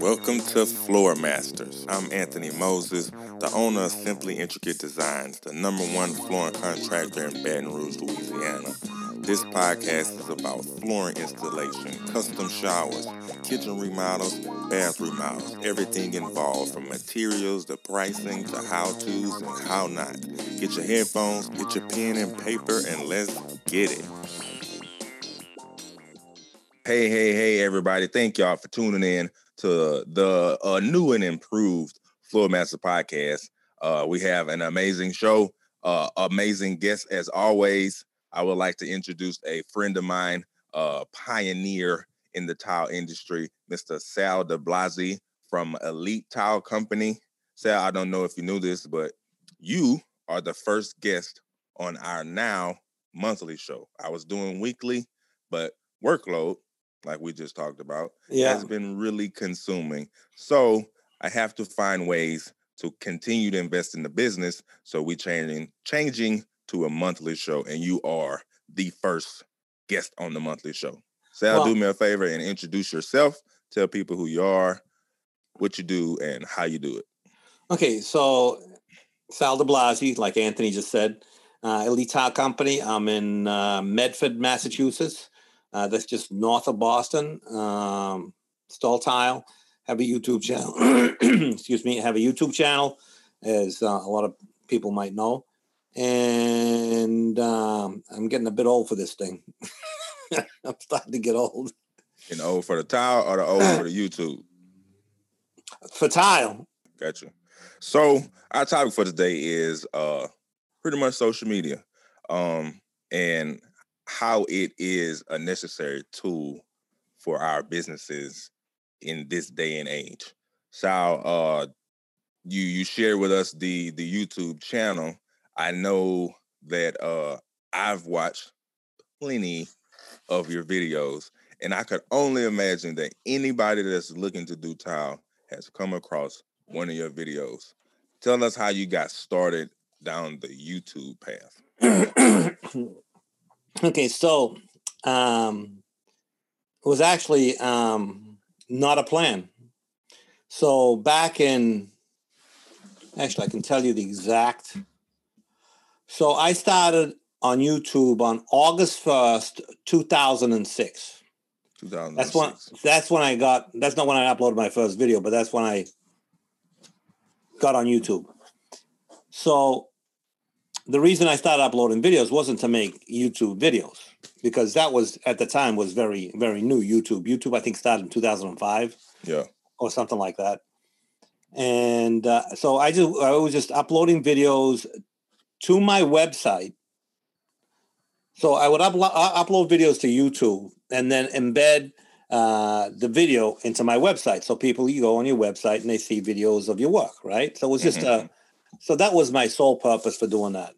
Welcome to Floor Masters. I'm Anthony Moses, the owner of Simply Intricate Designs, the number one flooring contractor in Baton Rouge, Louisiana. This podcast is about flooring installation, custom showers, kitchen remodels, bathroom remodels, everything involved from materials to pricing to how-tos and how not. Get your headphones, get your pen and paper, and let's get it. Hey, hey, hey, everybody. Thank y'all for tuning in to the uh, new and improved Floor Master podcast. Uh, we have an amazing show, uh, amazing guests as always. I would like to introduce a friend of mine, uh, pioneer in the tile industry, Mr. Sal DiBlasi from Elite Tile Company. Sal, I don't know if you knew this, but you are the first guest on our now monthly show. I was doing weekly, but workload like we just talked about, Yeah. has been really consuming. So I have to find ways to continue to invest in the business. So we changing changing to a monthly show, and you are the first guest on the monthly show. Sal, Well- do me a favor and introduce yourself. Tell people who you are, what you do, and how you do it. Okay, so Sal DiBlasi, like Anthony just said, uh, Elite Tile Company. I'm in uh, Medford, Massachusetts. Uh, that's just north of Boston. Um, Stall Tile. Have a YouTube channel. Excuse me. Have a YouTube channel, as uh, a lot of people might know. And um, I'm getting a bit old for this thing. I'm starting to get old. You know, for the tile or the old for the YouTube. For tile, Gotcha. So our topic for today is uh pretty much social media. Um and how it is a necessary tool for our businesses in this day and age. So uh you you share with us the the YouTube channel. I know that uh I've watched plenty of your videos and I could only imagine that anybody that's looking to do tile has come across one of your videos. Tell us how you got started down the YouTube path. okay, so um, it was actually um, not a plan. So back in, actually, I can tell you the exact. So I started on YouTube on August first, two thousand and six. 2006. That's when that's when I got. That's not when I uploaded my first video, but that's when I got on YouTube. So the reason I started uploading videos wasn't to make YouTube videos because that was at the time was very very new. YouTube YouTube I think started in two thousand and five Yeah. or something like that. And uh, so I just I was just uploading videos to my website. So I would uplo- uh, upload videos to YouTube and then embed uh, the video into my website. So people, you go on your website and they see videos of your work, right? So it was just uh, so that was my sole purpose for doing that.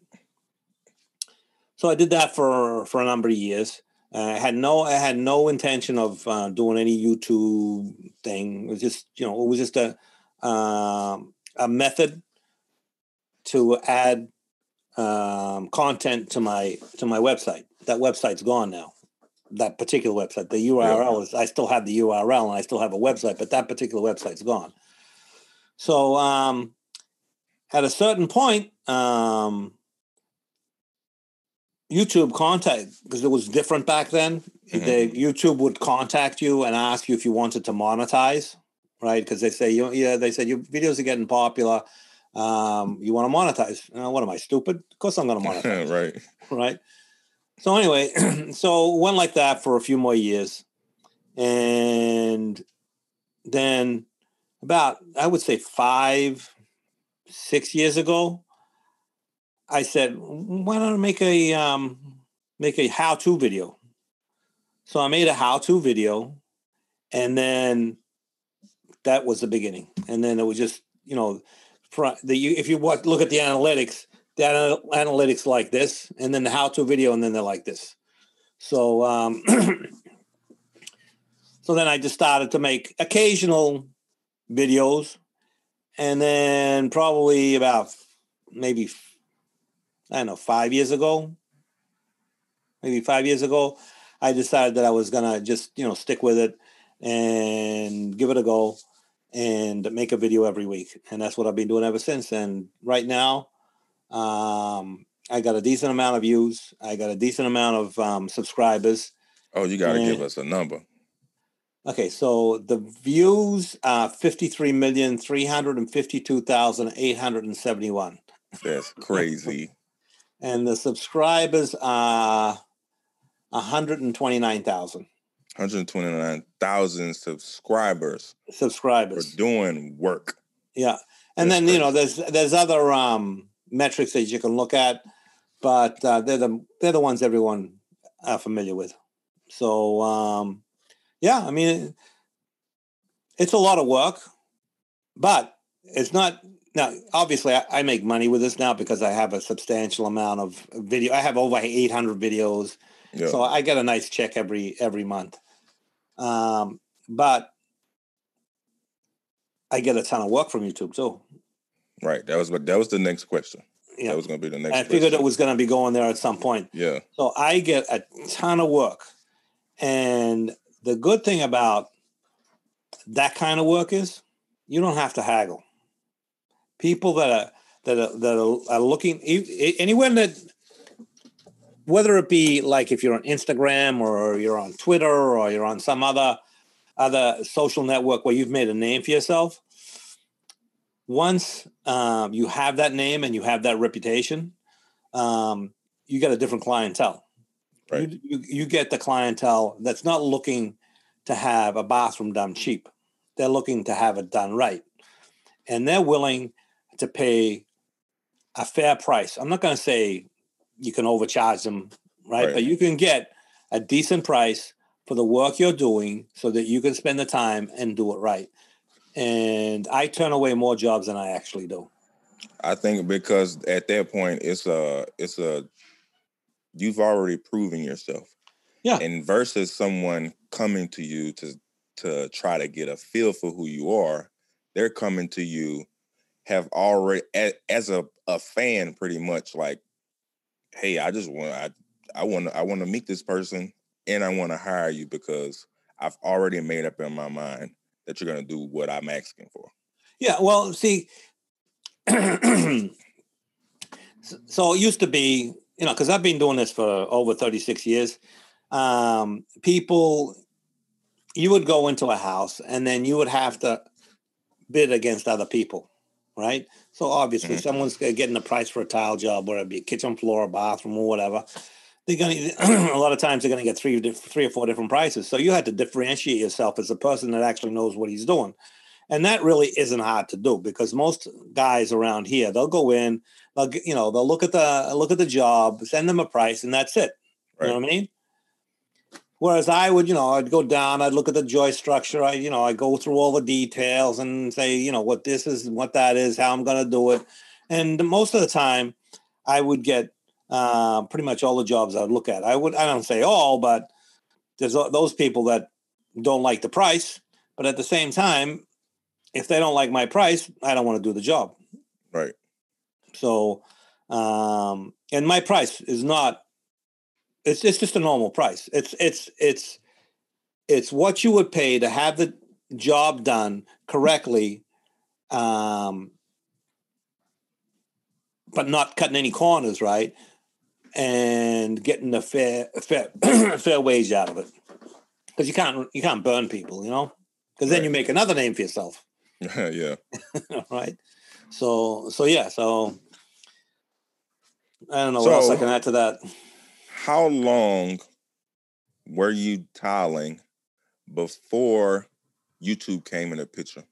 So I did that for for a number of years. Uh, I had no I had no intention of uh, doing any YouTube thing. It was just you know it was just a um, a method to add um, content to my to my website. That website's gone now. That particular website, the URL is. I still have the URL and I still have a website, but that particular website's gone. So um, at a certain point, um, YouTube contact because it was different back then. The YouTube would contact you and ask you if you wanted to monetize, right? Because they say you, yeah, they said your videos are getting popular. Um, you want to monetize? Uh, what am I stupid? Of course I'm going to monetize, right. right? So anyway, so went like that for a few more years, and then about I would say five, six years ago, I said, why don't I make a um, make a how-to video? So I made a how-to video, and then that was the beginning. And then it was just you know, the if you watch, look at the analytics, the anal- analytics like this, and then the how-to video, and then they're like this. So um, so then I just started to make occasional videos, and then probably about maybe I don't know five years ago, maybe five years ago, I decided that I was gonna just you know stick with it and give it a go and make a video every week, and that's what I've been doing ever since. And right now, um, I got a decent amount of views. I got a decent amount of um, subscribers. Oh, you got to give us a number. Okay, so the views are 53,352,871. That's crazy. and the subscribers are 129,000. 129,000 subscribers. Subscribers. For doing work. Yeah. And That's then, crazy. you know, there's there's other um, metrics that you can look at, but uh, they're the they're the ones everyone are familiar with. So um, yeah, I mean, it's a lot of work, but it's not. Now, obviously, I, I, make money with this now because I have a substantial amount of video. I have over 800 videos, yeah. so I get a nice check every every month. Um, but I get a ton of work from YouTube too. Right. That was what that was the next question. Yeah. That was going to be the next. I figured question. it was going to be going there at some point. Yeah. So I get a ton of work, and the good thing about that kind of work is you don't have to haggle. People that are that are, that are, are looking anywhere that whether it be like if you're on Instagram or you're on Twitter or you're on some other other social network where you've made a name for yourself. Once um, you have that name and you have that reputation, um, you get a different clientele. Right. You, you, you get the clientele that's not looking to have a bathroom done cheap. They're looking to have it done right. And they're willing to pay a fair price. I'm not going to say you can overcharge them, right? right? But you can get a decent price for the work you're doing so that you can spend the time and do it right. And I turn away more jobs than I actually do. I think because at that point it's a it's a you've already proven yourself. Yeah. And versus someone coming to you to to try to get a feel for who you are, they're coming to you have already as a, a fan pretty much like, hey, I just want I I want I want to meet this person and I want to hire you because I've already made up in my mind that you're going to do what I'm asking for. Yeah, well, see, so it used to be you know, because I've been doing this for over 36 years. Um, people, you would go into a house and then you would have to bid against other people, right? So obviously, mm-hmm. someone's getting a price for a tile job, whether it be a kitchen floor, a bathroom, or whatever. They're going to a lot of times they're going to get three, three or four different prices. So you had to differentiate yourself as a person that actually knows what he's doing. And that really isn't hard to do because most guys around here, they'll go in, they'll you know, they'll look at the look at the job, send them a price, and that's it. Right. You know what I mean? Whereas I would, you know, I'd go down, I'd look at the joist structure, I, you know, I go through all the details and say, you know, what this is, what that is, how I'm going to do it. And most of the time, I would get uh, pretty much all the jobs I would look at. I would, I don't say all, but there's those people that don't like the price, but at the same time, if they don't like my price, I don't want to do the job. Right. So, um, and my price is not. It's it's just a normal price. It's it's it's it's what you would pay to have the job done correctly, um, but not cutting any corners, right? And getting a fair fair fair wage out of it, because you can't you can't burn people, you know, because then right. you make another name for yourself. yeah. right. So so yeah, so I don't know so, what else I can add to that. How long were you tiling before YouTube came in the picture?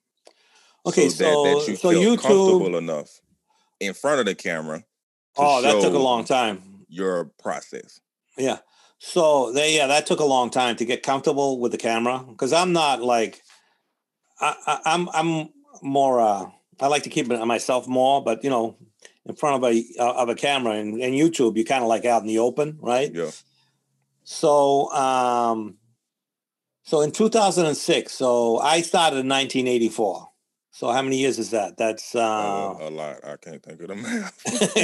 Okay, so, so, that, that you so YouTube comfortable enough in front of the camera. Oh, that took a long time. Your process. Yeah. So they yeah, that took a long time to get comfortable with the camera because I'm not like I, am I'm, I'm more. Uh, I like to keep it myself more, but you know, in front of a uh, of a camera and, and YouTube, you're kind of like out in the open, right? Yeah. So, um, so in 2006, so I started in 1984. So how many years is that? That's uh, uh, a lot. I can't think of the math.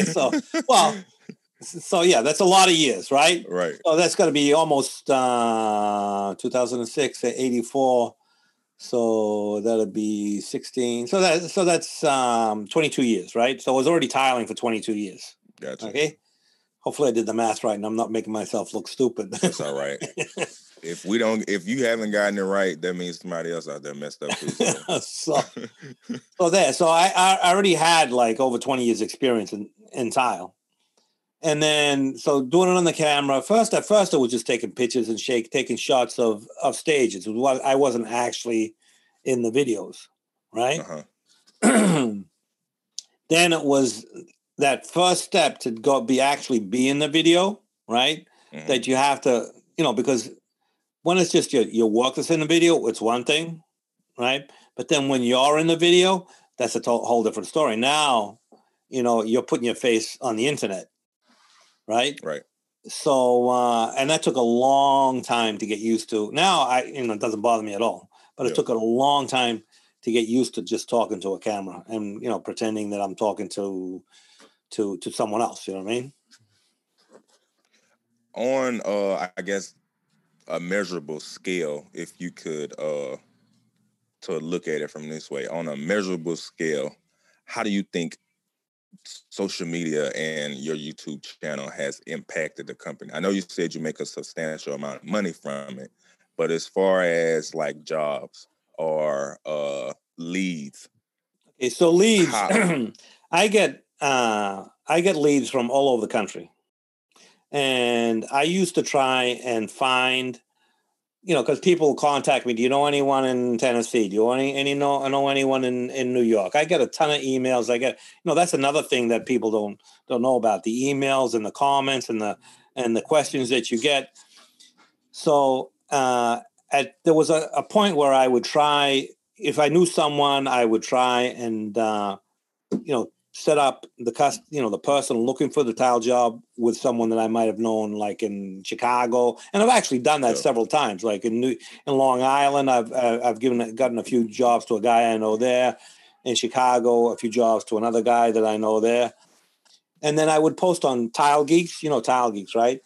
so, well, So yeah, that's a lot of years, right? Right. So that's going to be almost uh, 2006, 84. So that'll be 16. So that so that's um, 22 years, right? So I was already tiling for 22 years. Gotcha. Okay. Hopefully I did the math right and I'm not making myself look stupid. That's all right. if we don't, if you haven't gotten it right, that means somebody else out there messed up too. So, so, so there. So I, I already had like over 20 years experience in, in tile. And then so doing it on the camera. First, at first, I was just taking pictures and shake, taking shots of of stages. I wasn't actually in the videos, right? uh-huh. then it was that first step to go be actually be in the video, right? Mhm. That you have to, you know, because when it's just your your work that's in the video, it's one thing, right? But then when you're in the video, that's a to- whole different story. Now, you know, you're putting your face on the internet, right? Right. So, uh, and that took a long time to get used to. Now, I, you know, it doesn't bother me at all, but it Yeah. took a long time to get used to just talking to a camera and, you know, pretending that I'm talking to, to, to someone else. You know what I mean? On, uh, I guess, a measurable scale, if you could, uh, to look at it from this way, on a measurable scale, how do you think social media and your YouTube channel has impacted the company? I know you said you make a substantial amount of money from it, but as far as like jobs or uh leads, Okay, so leads? I get uh, I get leads from all over the country, and I used to try and find, you know, because people contact me. Do you know anyone in Tennessee? Do you any any know know anyone in in New York? I get a ton of emails. I get, you know, that's another thing that people don't don't know about the emails and the comments and the and the questions that you get. So uh, at there was a, a point where I would try if I knew someone, I would try and uh, you know set up the cust you know the person looking for the tile job with someone that I might have known like in Chicago, and I've actually done that Yeah. several times. Like in New, in Long Island, I've uh, I've given gotten a few jobs to a guy I know there. In Chicago, a few jobs to another guy that I know there, and then I would post on Tile Geeks. You know Tile Geeks, right?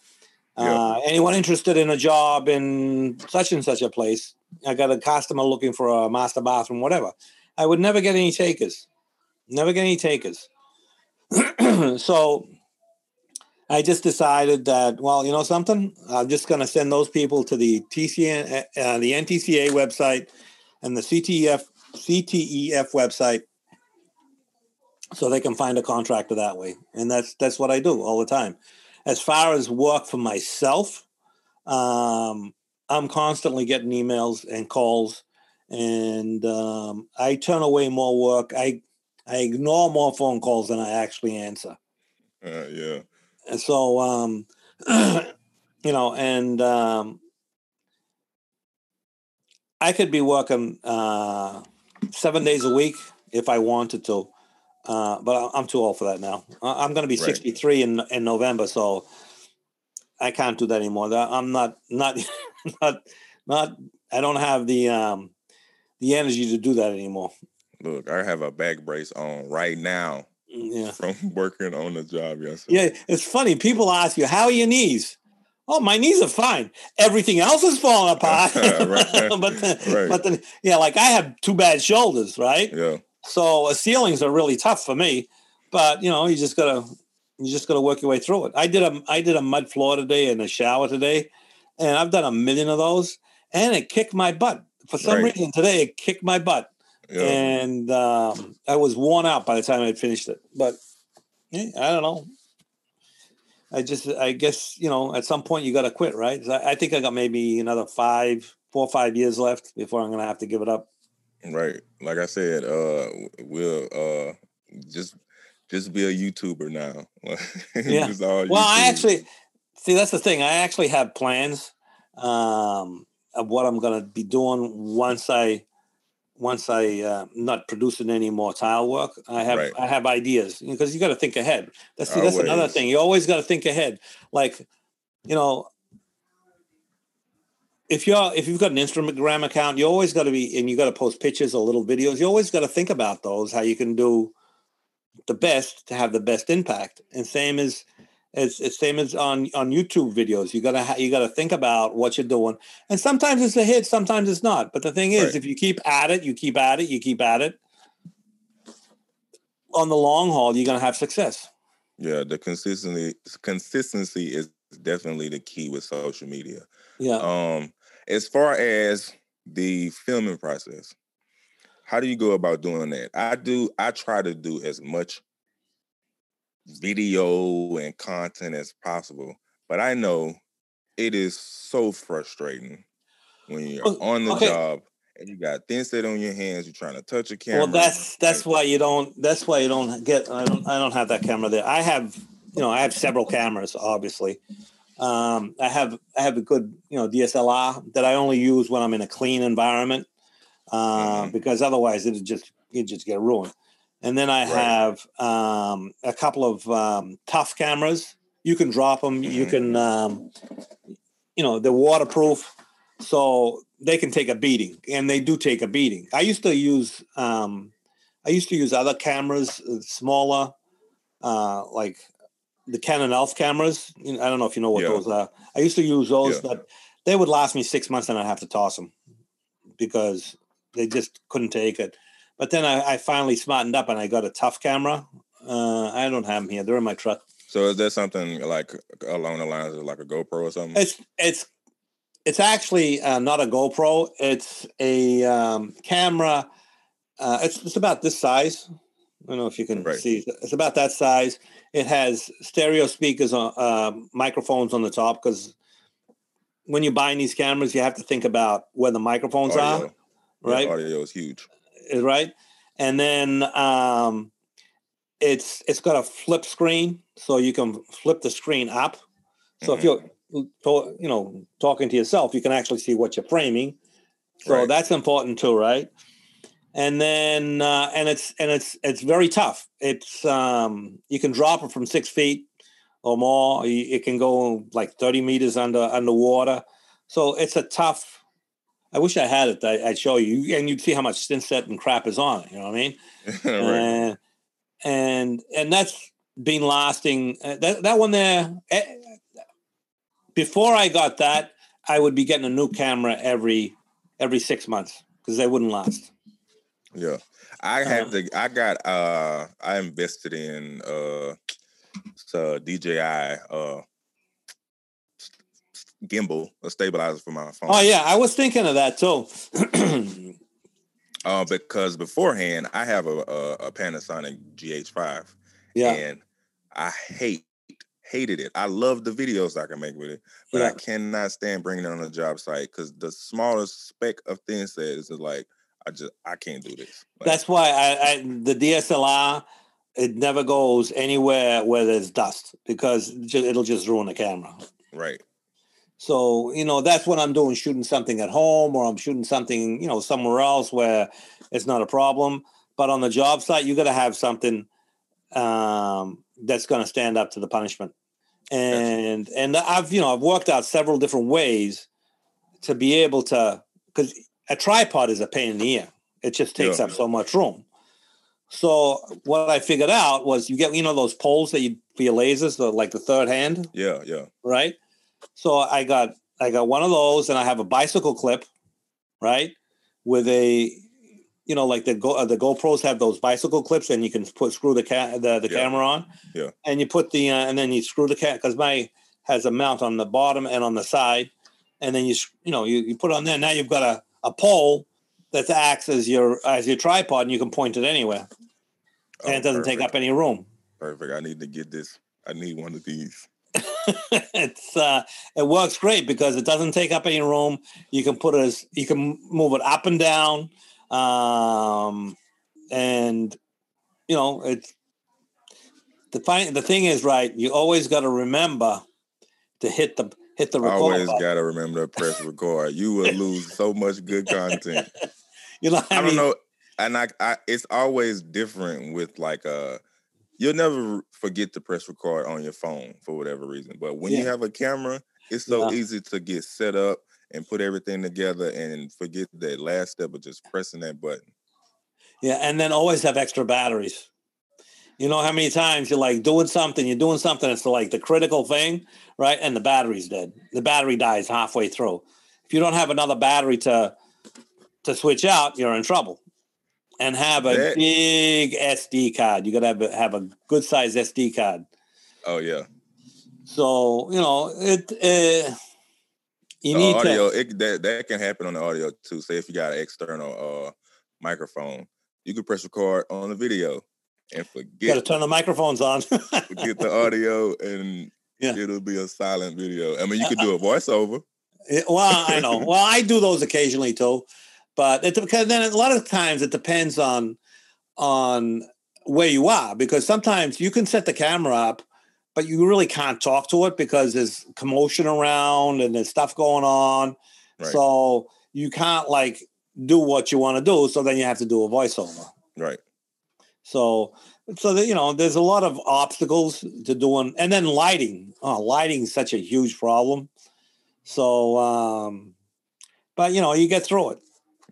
Yeah. Uh, anyone interested in a job in such and such a place? I got a customer looking for a master bathroom, whatever. I would never get any takers. Never get any takers. so I just decided that, well, you know something? I'm just going to send those people to the TCN, uh, the NTCA website and the CTF CTEF website so they can find a contractor that way. And that's that's what I do all the time. As far as work for myself, um, I'm constantly getting emails and calls, and um, I turn away more work. I I ignore more phone calls than I actually answer. uh, yeah, And so, um, you know, and um, I could be working uh, seven days a week if I wanted to, uh, but I'm too old for that now. I'm going to be Right. 63 in in November, so I can't do that anymore. I'm not not not not. I don't have the um, the energy to do that anymore. Look, I have a back brace on right now Yeah. from working on the job yesterday. Yeah, it's funny. People ask you, "How are your knees?" Oh, my knees are fine. Everything else is falling apart. Right. but the, Right. but then, yeah, like I have two bad shoulders, right? yeah, So uh, ceilings are really tough for me. But you know, you just gotta you just gotta work your way through it. I did a I did a mud floor today and a shower today, and I've done a million of those, and it kicked my butt. For some Right. reason today, it kicked my butt, yeah. and um, I was worn out by the time I finished it. But eh, I don't know. I just, I guess, you know, at some point you got to quit, right? I, I think I got maybe another five, four or five years left before I'm going to have to give it up. Right. Like I said, uh we'll uh just just be a YouTuber now. Yeah. Well, I actually, see, that's the thing. I actually have plans um, of what I'm going to be doing once I, once I uh, not producing any more tile work. I have, Right. I have ideas because you got to think ahead. That's see, that's another thing. You always got to think ahead. Like, you know, if you're if you've got an Instagram account, you always got to be and you got to post pictures or little videos. You always got to think about those, how you can do the best to have the best impact. And same as It's it's same as on on YouTube videos. You gotta ha- you gotta think about what you're doing, and sometimes it's a hit, sometimes it's not. But the thing is, Right. if you keep at it, you keep at it, you keep at it. On the long haul, you're gonna have success. Yeah, the consistency consistency is definitely the key with social media. Yeah. Um, as far as the filming process, how do you go about doing that? I do. I try to do as much video and content as possible, but I know it is so frustrating when you're Well, on the job and you got thin set on your hands. You're trying to touch a camera. Well, that's that's why you don't. That's why you don't get. I don't. I don't have that camera there. I have. You know, I have several cameras. Obviously, um, I have. I have a good. You know, DSLR that I only use when I'm in a clean environment, uh, Mhm. because otherwise it just it just get ruined. And then I Right. have um, a couple of um, tough cameras. You can drop them. You Mhm. can. Um, you know, they're waterproof, so they can take a beating, and they do take a beating. I used to use. Um, I used to use other cameras, uh, smaller, uh, like the Canon ELPH cameras. I don't know if you know what Yeah. those are. I used to use those, Yeah. but they would last me six months, and I'd have to toss them because they just couldn't take it. But then I, I finally smartened up, and I got a tough camera. Uh, I don't have them here; they're in my truck. so is that something like along the lines of like a GoPro or something? It's it's it's actually uh, not a GoPro. It's a um, camera. Uh, it's it's about this size. I don't know if you can Right. see. It's about that size. It has stereo speakers on uh, microphones on the top because when you're buying these cameras, you have to think about where the microphones are, Audio. Yeah, right? audio is huge. Uh, right? And then um, it's it's got a flip screen, so you can flip the screen up. So if Mhm. you're you know talking to yourself, you can actually see what you're framing. So Right. that's important too, right? And then uh, and it's and it's it's very tough. It's um, you can drop it from six feet or more. It can go like thirty meters under underwater. So it's a tough. I wish I had it. I, I'd show you, and you'd see how much thin set and crap is on it. You know what I mean? right. Uh, and and that's been lasting. Uh, that that one there. eh, before I got that, I would be getting a new camera every every six months because they wouldn't last. Yeah. I Uh-huh. had to I got uh I invested in uh DJI uh s- s- gimbal, a stabilizer for my phone. Oh yeah, I was thinking of that too. Uh because beforehand I have a a, a Panasonic GH5 yeah, and I hate hated it. I love the videos I can make with it, but I cannot stand bringing it on a job site because the smallest speck of thin set is like I just I can't do this. Like, That's why I, I the DSLR it never goes anywhere where there's dust because it'll just ruin the camera. right. So, you know, that's when I'm doing shooting something at home or I'm shooting something, you know, somewhere else where it's not a problem. But on the job site, you got to have something um, that's going to stand up to the punishment. And and I've you know I've worked out several different ways to be able to because a tripod is a pain in the ear. It just takes Yeah. up so much room. So what I figured out was you get you know those poles that you for your lasers, the, like the third hand Yeah, yeah. right? So I got I got one of those, and I have a bicycle clip, right, with a you know like the Go, uh, the GoPros have those bicycle clips, and you can put screw the ca- the, the Yeah. camera on, Yeah. and you put the uh, and then you screw the cat because my has a mount on the bottom and on the side, and then you you know you, you put on there. Now you've got a, a pole that acts as your as your tripod, and you can point it anywhere, and Oh, it doesn't take up any room. Perfect. I need to get this. I need one of these. it's uh it works great because it doesn't take up any room you can put it as you can move it up and down um and you know it's the fine the thing is right you always got to remember to hit the hit the record always gotta remember to press record. You will lose so much good content. you know I, I, don't know, and I, I, it's always different with like uh You'll never forget to press record on your phone for whatever reason, but when you have a camera, it's so Yeah. easy to get set up and put everything together and forget that last step of just pressing that button. Yeah, and then always have extra batteries. You know how many times you're like doing something, you're doing something, it's like the critical thing, right? And the battery's dead. The battery dies halfway through. If you don't have another battery to to switch out, you're in trouble. And have a That- big SD card. You gotta have a, have a good size SD card. Oh yeah. So you know it. Uh, you need audio to. it, that that can happen on the audio too. Say if you got an external uh microphone, you could press record on the video and forget. Got to turn the microphones on. forget the audio and Yeah. it'll be a silent video. I mean, you could do a voiceover. Well, I know. Well, I do those occasionally too, but it because then a lot of times it depends on on where you are because sometimes you can set the camera up, but you really can't talk to it because there's commotion around and there's stuff going on. Right. So you can't like do what you want to do. So then you have to do a voiceover. Right. So, so that, you know, there's a lot of obstacles to doing, and then lighting. Oh, lighting is such a huge problem. So, um, but you know, you get through it.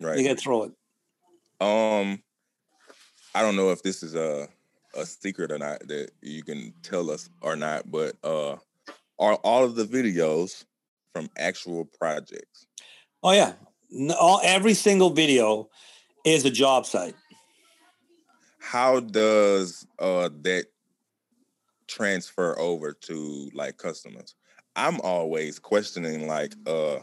Right. You get through it. Um, I don't know if this is a a secret or not that you can tell us or not, but uh, are all of the videos from actual projects? Oh yeah, all, every single video is a job site. How does uh that transfer over to like customers? I'm always questioning like uh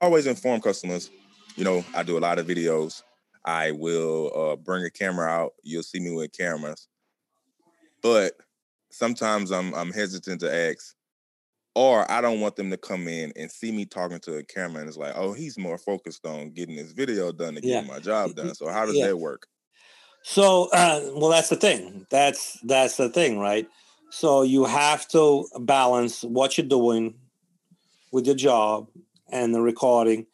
always inform customers, you know, I do a lot of videos. I will uh bring a camera out. You'll see me with cameras. But sometimes I'm I'm hesitant to ask or I don't want them to come in and see me talking to a camera and it's like, oh, he's more focused on getting this video done to Yeah. get my job done. So how does Yeah. that work? So, uh, well, that's the thing. That's that's the thing, right? So you have to balance what you're doing with your job and the recording.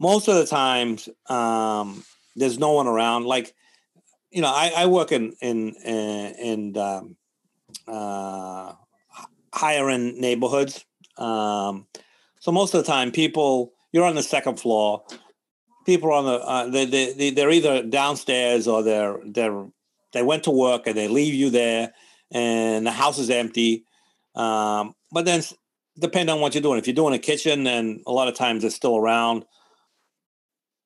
Most of the times, um, there's no one around. Like, you know, I, I work in in in, in um, uh, higher end neighborhoods. Um, so most of the time, people you're on the second floor people are on the uh, they, they, they they're either downstairs or they're they're they went to work and they leave you there and the house is empty um, but then depending on what you're doing if you're doing a kitchen then a lot of times it's still around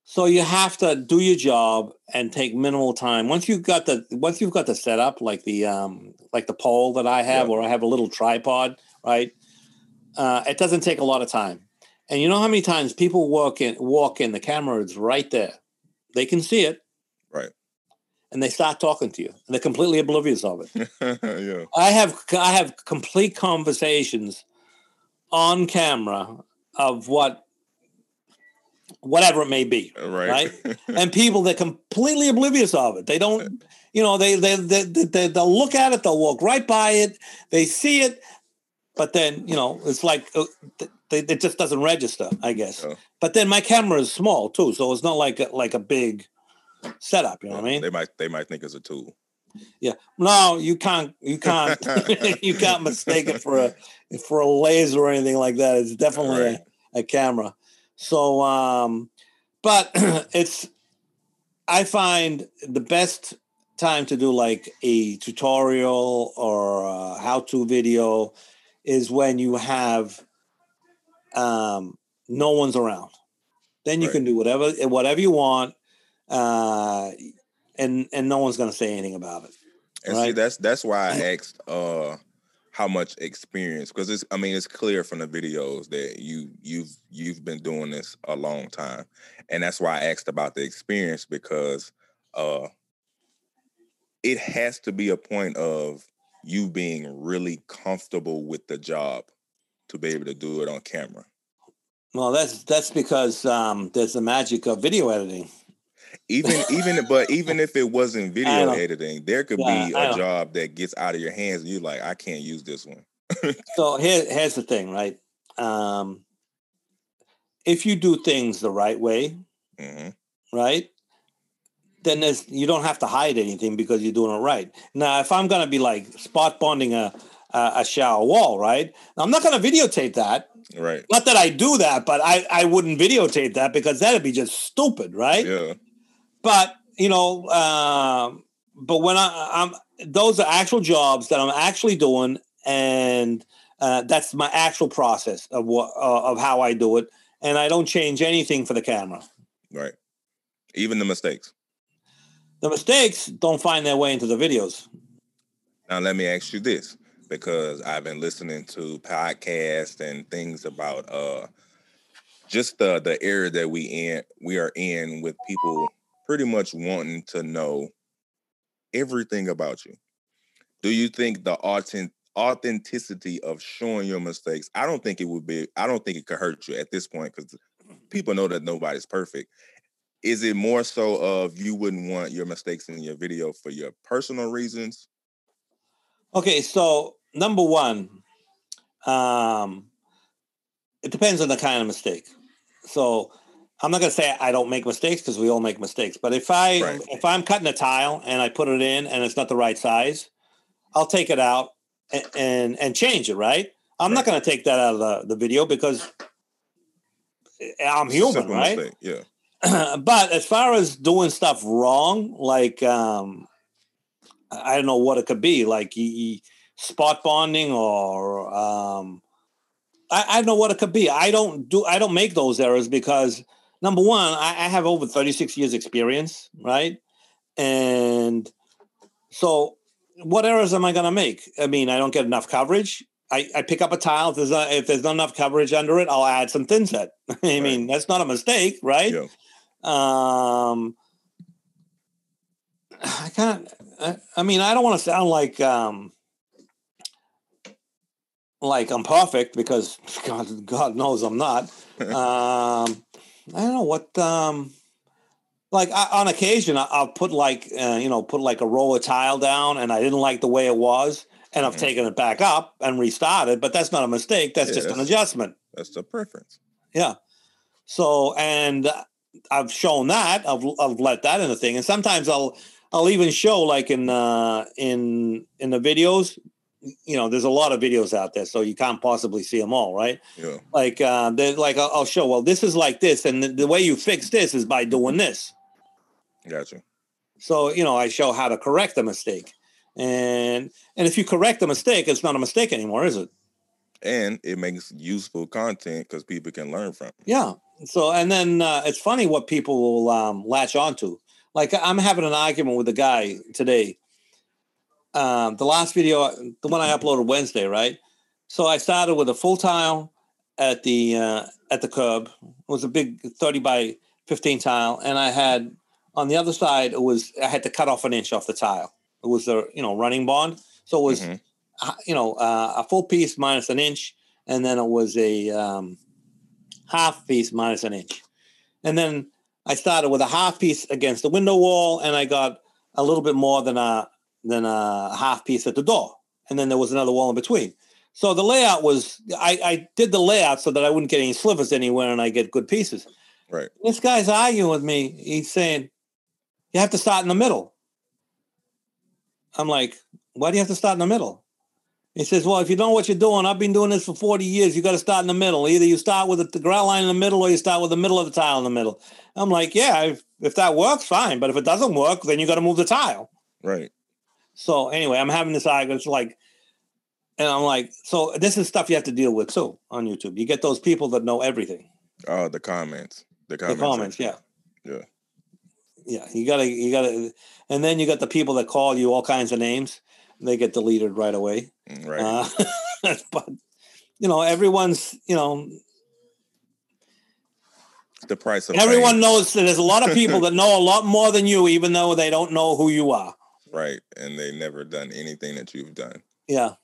so you have to do your job and take minimal time once you've got the once you've got the setup like the um like the pole that i have Yeah. or i have a little tripod right uh, it doesn't take a lot of time and you know how many times people walk in, walk in, the camera is right there. They can see it, Right. and they start talking to you. And they're completely oblivious of it. yeah. I have I have complete conversations on camera of what whatever it may be, Right. right? and people they're completely oblivious of it. They don't, you know, they they they, they, they'll look at it, they'll walk right by it, they see it, but then you know it's like uh, they, it just doesn't register, I guess. Oh. But then my camera is small too, so it's not like a, like a big setup. You know what I mean? They might they might think it's a tool. Yeah. No, you can't. You can't. you can't mistake it for a for a laser or anything like that. It's definitely Right. a, a camera. So, um, but it's. I find the best time to do like a tutorial or a how-to video is when you have um, no one's around. Then you Right. can do whatever whatever you want, uh, and and no one's going to say anything about it. And see, Right. that's that's why I asked uh how much experience because it's I mean it's clear from the videos that you you've you've been doing this a long time. And that's why I asked about the experience because uh it has to be a point of you being really comfortable with the job to be able to do it on camera. Well, that's that's because um, there's the magic of video editing. Even even but even if it wasn't video editing, there could Yeah, be a job that gets out of your hands and you're like, I can't use this one. So here, here's the thing, right? Um, if you do things the right way, hmm right, then there's you don't have to hide anything because you're doing it right. Now, if I'm gonna be like spot bonding a a, a shower wall, right, I'm not gonna videotape that. Right. Not that I do that, but I I wouldn't videotape that because that'd be just stupid, right? Yeah. But you know um, but when I, I'm those are actual jobs that I'm actually doing, and uh, that's my actual process of what uh, of how I do it, and I don't change anything for the camera. Right. Even the mistakes. The mistakes don't find their way into the videos. Now let me ask you this, because I've been listening to podcasts and things about uh just the the era that we in we are in with people pretty much wanting to know everything about you. Do you think the authentic authenticity of showing your mistakes? I don't think it would be. I don't think it could hurt you at this point because people know that nobody's perfect. Is it more so of you wouldn't want your mistakes in your video for your personal reasons? Okay, so number one, um, it depends on the kind of mistake. So I'm not going to say I don't make mistakes because we all make mistakes. But if I right. if I'm cutting a tile and I put it in and it's not the right size, I'll take it out and and, and change it. Right? I'm right. not going to take that out of the, the video because I'm human, Simple right? Mistake. Yeah. but as far as doing stuff wrong, like um, I don't know what it could be, like spot bonding or um, I, I don't know what it could be. I don't do I don't make those errors because number one, I, I have over 36 years experience, right? And so what errors am I going to make? I mean, I don't get enough coverage. I, I pick up a tile. If there's, not, if there's not enough coverage under it, I'll add some thin set. I right. mean, that's not a mistake, right? Yeah. Um, I kind of, I, mean, I don't want to sound like, um, like I'm perfect because God, God knows I'm not. um, I don't know what, um, like I, on occasion I, will put like, uh, you know, put like a roll of tile down and I didn't like the way it was and I've mm-hmm. taken it back up and restarted, but that's not a mistake. That's yeah, just that's, an adjustment. That's the preference. Yeah. So, and I've shown that I've, I've let that in the thing. And sometimes I'll, I'll even show like in, uh, in, in the videos, you know, there's a lot of videos out there, so you can't possibly see them all, right? Yeah. Like, uh, like I'll, I'll show. Well, this is like this, and the, the, way you fix this is by doing this. Gotcha. So you know, I show how to correct a mistake, and and if you correct a mistake, it's not a mistake anymore, is it? And it makes useful content because people can learn from. It. Yeah. So and then uh, it's funny what people will um, latch onto. Like I'm having an argument with a guy today um, the last video, the one I uploaded Wednesday, right? So I started with a full tile at the uh, at the curb. It was a big thirty by fifteen tile, and I had on the other side it was I had to cut off an inch off the tile. It was a you know running bond, so it was mm-hmm. you know uh, a full piece minus an inch, and then it was a um, half piece minus an inch, and then I started with a half piece against the window wall, and I got a little bit more than a then a half piece at the door, and then there was another wall in between. So the layout was I, I did the layout so that I wouldn't get any slivers anywhere and I get good pieces. Right. This guy's arguing with me. He's saying you have to start in the middle. I'm like, why do you have to start in the middle? He says, well, if you know what you're doing, I've been doing this for 40 years. You got to start in the middle. Either you start with the grout line in the middle or you start with the middle of the tile in the middle. I'm like, yeah, if, if that works, fine. But if it doesn't work, then you got to move the tile. Right. So anyway, I'm having this argument. It's like, and I'm like, so this is stuff you have to deal with too on YouTube. You get those people that know everything. Oh, the comments. The comments. The comments, yeah. Yeah. Yeah. You gotta you gotta and then you got the people that call you all kinds of names. They get deleted right away. Mm, right. Uh, but you know, everyone's, you know, the price of everyone knows that there's a lot of people that know a lot more than you, even though they don't know who you are right and they never done anything that you've done. Yeah.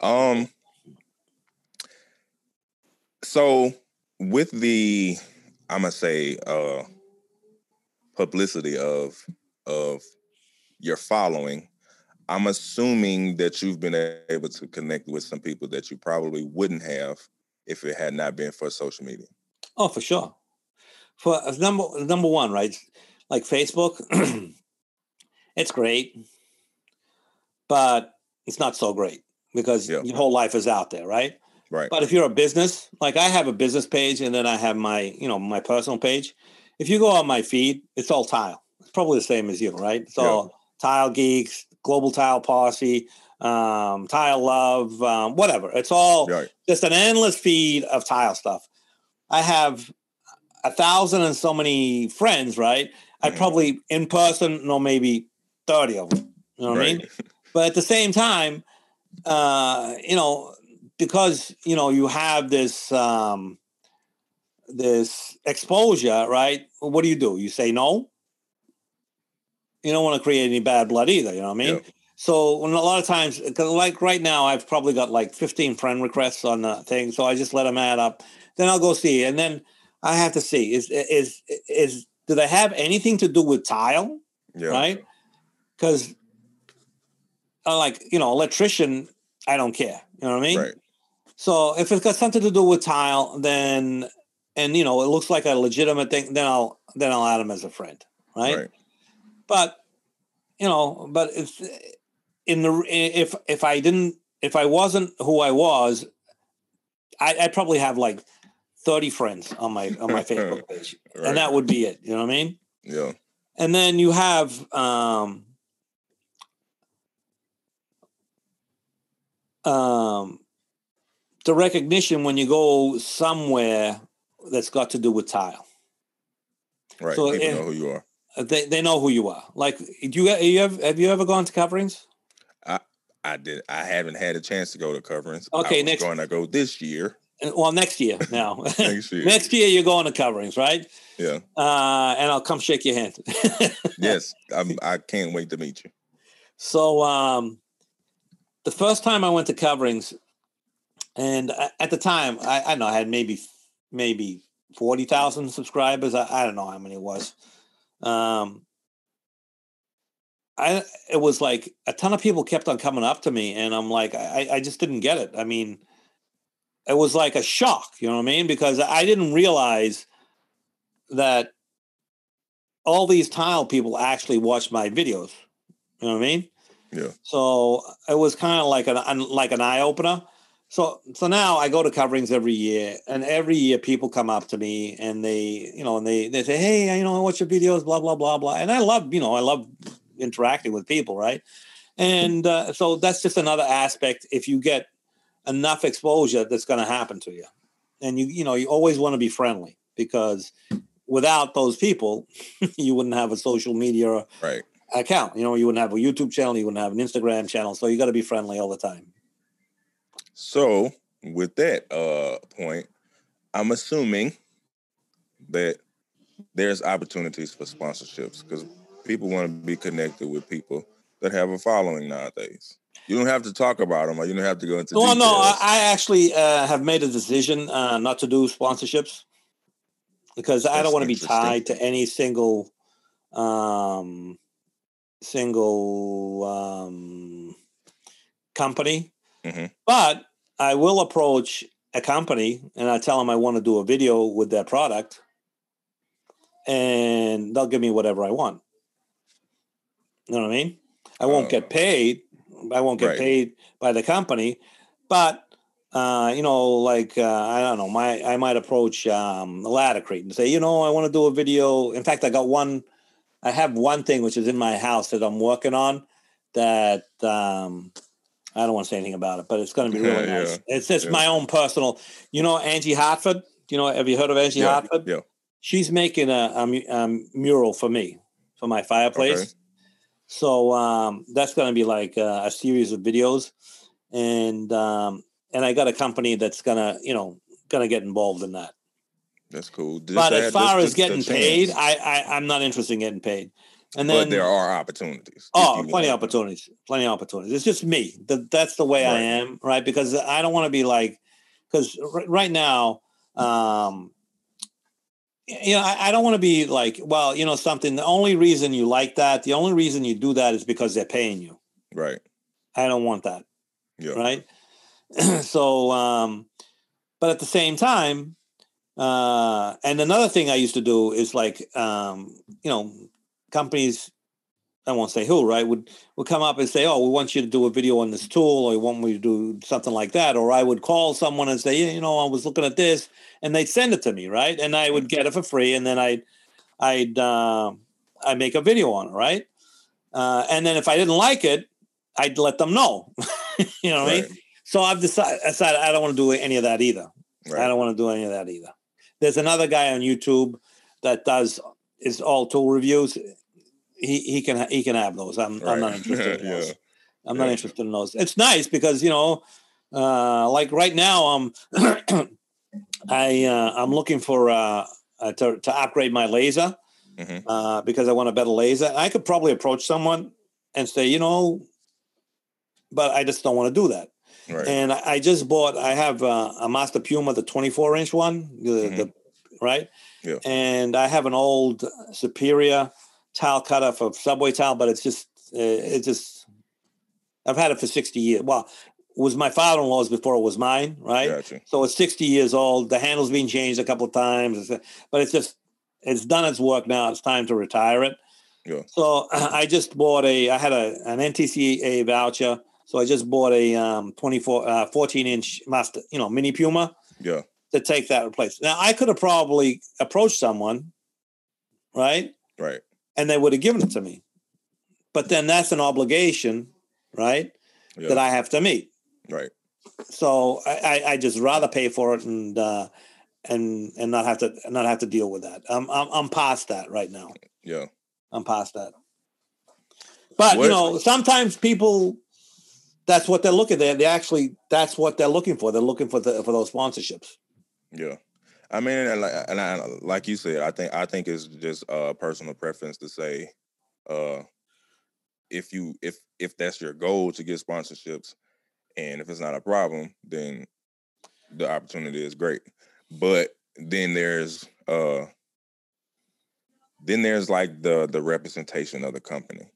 Um so with the i'm gonna say uh publicity of of your following i'm assuming that you've been able to connect with some people that you probably wouldn't have if it had not been for social media. Oh for sure. For number number one right like facebook it's great, but it's not so great because yeah. your whole life is out there, right? Right. But if you're a business, like I have a business page and then I have my, you know, my personal page. If you go on my feed, it's all tile. It's probably the same as you, right? So Tile Geeks, Global Tile Posse, um, Tile Love, um, whatever. It's all Right. just an endless feed of tile stuff. I have a thousand and so many friends, right? I Mhm. probably in person know maybe 30 of them. You know what I mean? But at the same time, uh, you know, because you know you have this um, this exposure, right? What do you do? You say no. You don't want to create any bad blood either. You know what I mean? Yeah. So a lot of times, 'cause like right now, I've probably got like 15 friend requests on the thing. So I just let them add up. Then I'll go see, and then I have to see is is is do they have anything to do with tile? Yeah. right? Because, like you know, electrician, I don't care. You know what I mean? Right. So if it's got something to do with tile, then and you know it looks like a legitimate thing, then I'll then I'll add him as a friend, right? Right. But you know, but if in the if if I didn't if I wasn't who I was, I, I'd probably have like thirty friends on my on my Facebook page, Right. and that would be it. You know what I mean? yeah. and then you have um um the recognition when you go somewhere that's got to do with tile Right. So, People know who you are. They, they know who you are like do you, you have, have you ever gone to coverings I I did. I haven't had a chance to go to coverings. Okay, next- going to go this year. Uh, well next year now Next year. next year you're going to coverings right Yeah. uh and i'll come shake your hand Yes. I'm, I can't wait to meet you. So um, the first time I went to coverings, and at the time I, I know I had maybe maybe forty thousand subscribers. I, I don't know how many it was. Um, I it was like a ton of people kept on coming up to me, and I'm like I, I just didn't get it. I mean, it was like a shock. You know what I mean? Because I didn't realize that all these tile people actually watch my videos. You know what I mean? Yeah. So it was kind of like an like an eye opener. So so now I go to coverings every year, and every year people come up to me and they you know and they they say, hey, you know, I watch your videos, blah blah blah blah, and I love you know I love interacting with people, right? And uh, so that's just another aspect. If you get enough exposure, that's going to happen to you, and you you know you always want to be friendly because without those people, you wouldn't have a social media Right. Account. You know, you wouldn't have a YouTube channel, you wouldn't have an Instagram channel. So you got to be friendly all the time. So with that uh point, I'm assuming that there's opportunities for sponsorships because people want to be connected with people that have a following nowadays. You don't have to talk about them, or you don't have to go into. Well, no, I. I actually uh, have made a decision uh, not to do sponsorships because I don't want to be tied to any single, um, single um, company. Mhm. But I will approach a company and I tell them I want to do a video with their product, and they'll give me whatever I want. You know what I mean? I won't Uh, get paid. I won't get right. paid by the company, but uh, you know, like uh, I don't know, my I might approach um, Laticrete and say, you know, I want to do a video. In fact, I got one. I have one thing which is in my house that I'm working on. That um, I don't want to say anything about it, but it's going to be really Yeah, nice. It's just yeah. my own personal. You know, Angie Hartford. You know, have you heard of Angie yeah, Hartford? yeah. she's making a, a, a mural for me for my fireplace. Okay. So um, that's going to be like uh, a series of videos, and um, and I got a company that's gonna you know gonna get involved in that. That's cool. Just but as far just- as getting paid. I, I I'm not interested in getting paid. And then but there are opportunities. Oh, plenty of opportunities. Plenty of opportunities. It's just me. That that's the way I am, right? Because I don't want to be like, because r- right now, um, you know, I, I don't want to be like, well, you know, something. The only reason you like that, the only reason you do that is because they're paying you. Right. I don't want that, Yeah. right? so, um, but at the same time, uh, and another thing I used to do is like, um, you know, companies, I won't say who, right, would would come up and say, "Oh, we want you to do a video on this tool, or we want me to do something like that," or I would call someone and say, "Yeah, you know, I was looking at this," and they'd send it to me, right, and I would get it for free, and then I'd I'd um I make a video on it, right? Uh, and then if I didn't like it, I'd let them know. you know what right. I mean? So I've decided, decided I don't want to do any of that either. Right. I don't want to do any of that either. There's another guy on YouTube that does is all tool reviews. He he can he can have those. I'm right. I'm not interested in those. yeah. I'm not interested in those. It's nice because you know, uh, like right now, I'm I uh, I'm looking for uh, uh, to to upgrade my laser mm-hmm. uh, because I want a better laser. I could probably approach someone and say, you know, but I just don't want to do that. Right. And I, just bought. I have uh, a Master Puma, the 24 inch one, the, mm-hmm. the right. Yeah. And I have an old Superior tile cutter for subway tile, but it's just uh, it's just I've had it for 60 years. Well, it was my father-in-law's before it was mine, right? Gotcha. So it's 60 years old. The handle's been changed a couple of times, but it's just it's done its work now. It's time to retire it. Yeah. So I just bought a. I had a an NTCA voucher, so I just bought a um 24 uh, 14 inch master, you know, mini Puma. Yeah. To take that replace. Now I could have probably approached someone, right? Right. And they would have given it to me, but then that's an obligation, right? Yeah. That I have to meet. Right. So I, I, I just rather pay for it and uh, and and not have to not have to deal with that. I'm I'm, I'm past that right now. Yeah, I'm past that. But what? you know, sometimes people that's what they're looking. They they actually that's what they're looking for. They're looking for the for those sponsorships. Yeah, I mean, and like, and I, like you said, I think I think it's just a personal preference to say, uh, if you if if that's your goal to get sponsorships, and if it's not a problem, then the opportunity is great. But then there's uh then there's like the the representation of the company.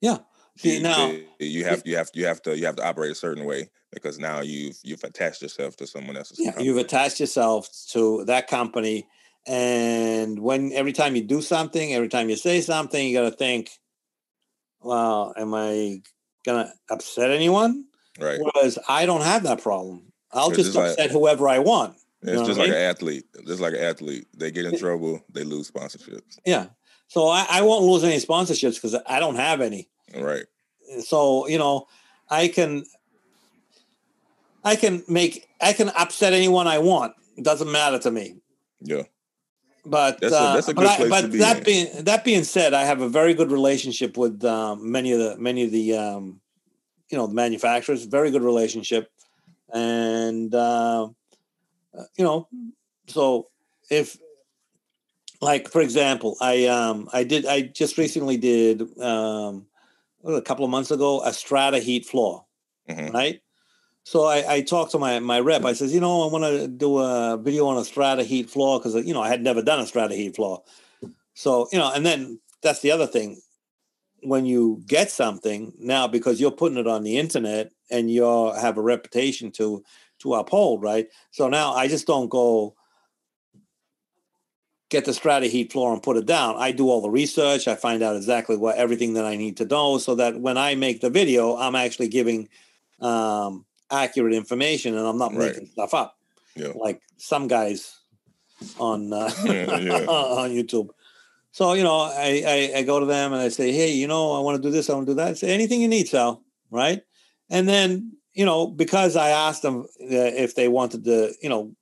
Yeah. See, you, now you have you have you have to you have to operate a certain way because now you've you've attached yourself to someone else's. Yeah, company. you've attached yourself to that company, and when every time you do something, every time you say something, you got to think, "Well, am I gonna upset anyone?" Right. Whereas I don't have that problem. I'll just upset like, whoever I want. It's just like mean? an athlete. Just like an athlete. They get in trouble, they lose sponsorships. Yeah. So I, I won't lose any sponsorships because I don't have any. Right. So, you know, I can I can make I can upset anyone I want. It doesn't matter to me. Yeah. But that's a, that's a uh, good but, I, but to be that in. being that being said, I have a very good relationship with um, many of the many of the um, you know the manufacturers. Very good relationship, and uh, uh, you know, so if like for example, I um I did I just recently did um a couple of months ago a strata heat floor, mm-hmm. right? So I, I talked to my my rep. I says, you know, I want to do a video on a strata heat floor because you know I had never done a strata heat floor. So you know, and then that's the other thing. When you get something now, because you're putting it on the internet and you have a reputation to to uphold, right? So now I just don't go get the strata heat floor and put it down. I do all the research. I find out exactly what everything that I need to know, so that when I make the video, I'm actually giving um, accurate information and I'm not right. making stuff up, yeah. like some guys on uh, yeah, yeah. on YouTube. So you know, I, I, I go to them and I say, hey, you know, I want to do this, I want to do that. I say anything you need, Sal, right? And then you know, because I asked them uh, if they wanted to, you know,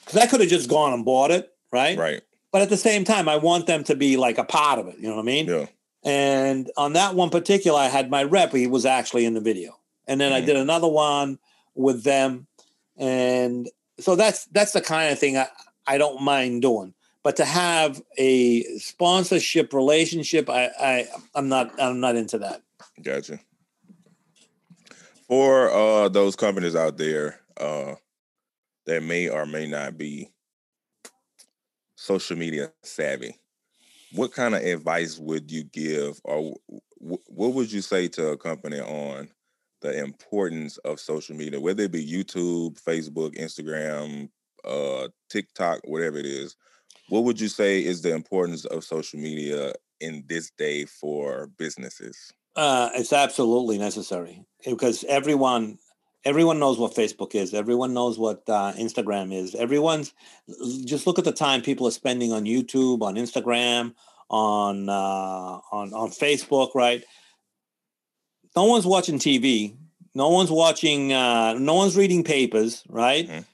because I could have just gone and bought it, right? Right. But at the same time, I want them to be like a part of it. You know what I mean? Yeah. And on that one particular, I had my rep. He was actually in the video, and then mm-hmm. I did another one with them, and so that's that's the kind of thing I, I don't mind doing. But to have a sponsorship relationship, I, I I'm not I'm not into that. Gotcha for uh, those companies out there uh, that may or may not be social media savvy, what kind of advice would you give, or w- what would you say to a company on the importance of social media, whether it be YouTube, Facebook, Instagram, uh, TikTok, whatever it is? What would you say is the importance of social media in this day for businesses? Uh, it's absolutely necessary because everyone everyone knows what Facebook is. Everyone knows what uh, Instagram is. Everyone's just look at the time people are spending on YouTube, on Instagram, on uh, on on Facebook, right? No one's watching TV. No one's watching. Uh, no one's reading papers, right? Mhm.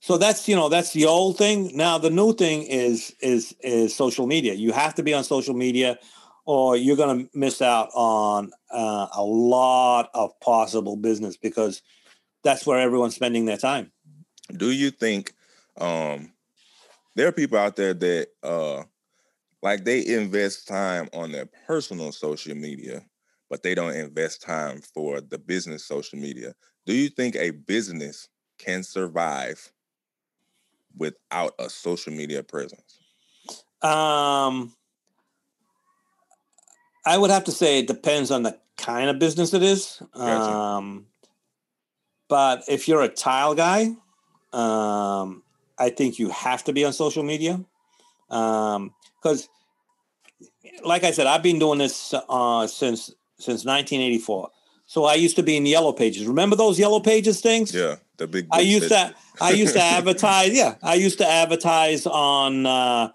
So that's you know that's the old thing. Now the new thing is is is social media. You have to be on social media, or you're going to miss out on uh, a lot of possible business because that's where everyone's spending their time. do you think um there are people out there that uh like they invest time on their personal social media but they don't invest time for the business social media do you think a business can survive without a social media presence Um, I would have to say it depends on the kind of business it is. Gotcha. Um, but if you're a tile guy, um, I think you have to be on social media because, like I said, I've been doing this uh, since since 1984. So I used to be in yellow pages. Remember those yellow pages things? yeah the big I used that- to I used to advertise. Yeah, I used to advertise on uh,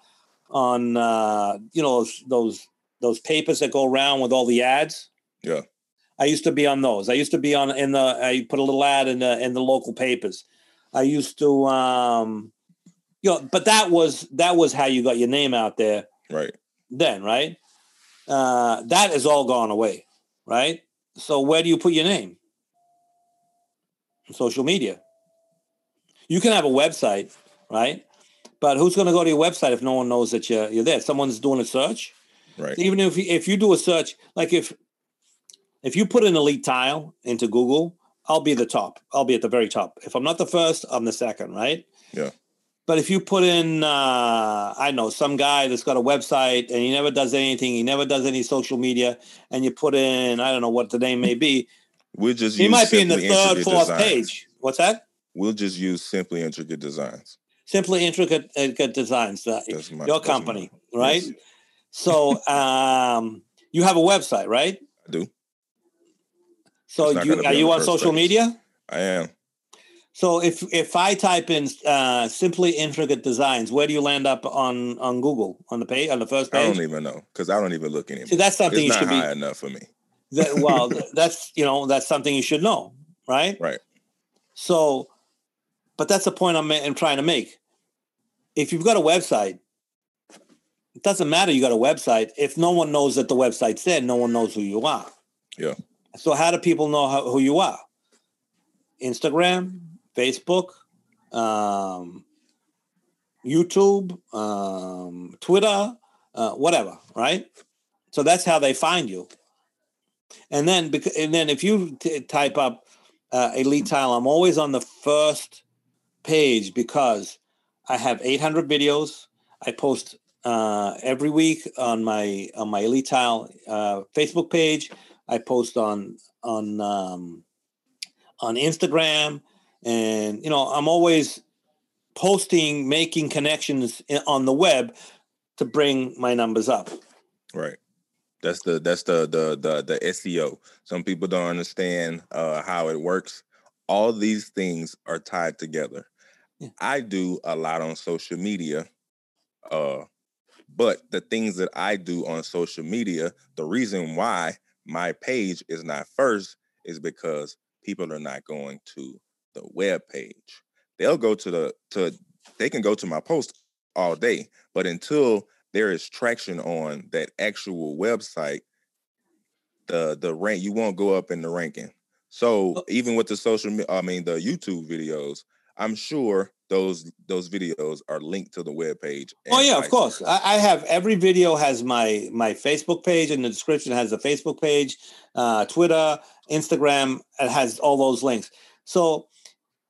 on uh, you know those, those those papers that go around with all the ads. Yeah. I used to be on those. I used to be on in the. I put a little ad in the in the local papers. I used to, um, you know, but that was that was how you got your name out there right then, right? Uh, that is all gone away, right? So where do you put your name? Social media. You can have a website, right? But who's going to go to your website if no one knows that you're, you're there? Someone's doing a search. Right Even if you, if you do a search, like if if you put an elite tile into Google, I'll be the top. I'll be at the very top. If I'm not the first, I'm the second, right? Yeah. But if you put in, uh, I know some guy that's got a website and he never does anything, he never does any social media, and you put in, I don't know what the name may be, we'll just he use might be in the third, fourth designs. page. What's that? we'll just use simply intricate designs Simply intricate, intricate designs. Uh, That's my- your that's my- company, right? Yes, So um, you have a website, right? i do So you are you on social page. media? i am So if if I type in uh, simply intricate designs, where do you land up on on Google on the page on the first page? i don't even know because i don't even look anymore See, that's something it's you not should be. enough for me That, well, that's you know that's something you should know, right? Right. So, but that's the point I'm, I'm trying to make. If you've got a website, it doesn't matter. You got a website. If no one knows that the website's there, no one knows who you are. Yeah. So how do people know how, who you are? Instagram, Facebook, um, YouTube, um, Twitter, uh, whatever, right? So that's how they find you. And then, and then if you t- type up uh, Elite Tile, I'm always on the first page because I have 800 videos. I post uh, every week on my on my Elite Tile uh, Facebook page. I post on on um, on Instagram, and you know I'm always posting, making connections on the web to bring my numbers up. Right. That's the that's the the the the SEO. Some people don't understand uh how it works. All these things are tied together. Yeah. I do a lot on social media. Uh but the things that I do on social media, the reason why my page is not first is because people are not going to the web page. They'll go to the to they can go to my post all day, but until there is traction on that actual website, the the rank you won't go up in the ranking. So Oh. even with the social, I mean the YouTube videos, I'm sure those those videos are linked to the web page. Oh yeah, of course. I, I have every video has my my Facebook page, and the description has the Facebook page, uh, Twitter, Instagram. It has all those links. So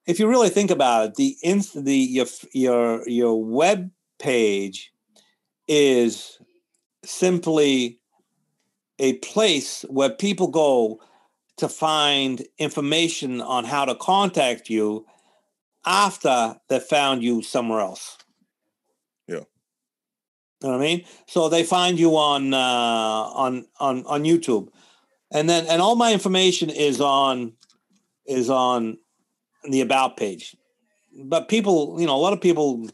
if you really think about it, the inst the your your your web page is simply a place where people go to find information on how to contact you after they found you somewhere else. Yeah. You know what I mean? So they find you on uh, on on on YouTube, and then and all my information is on is on the about page. But people, you know, a lot of people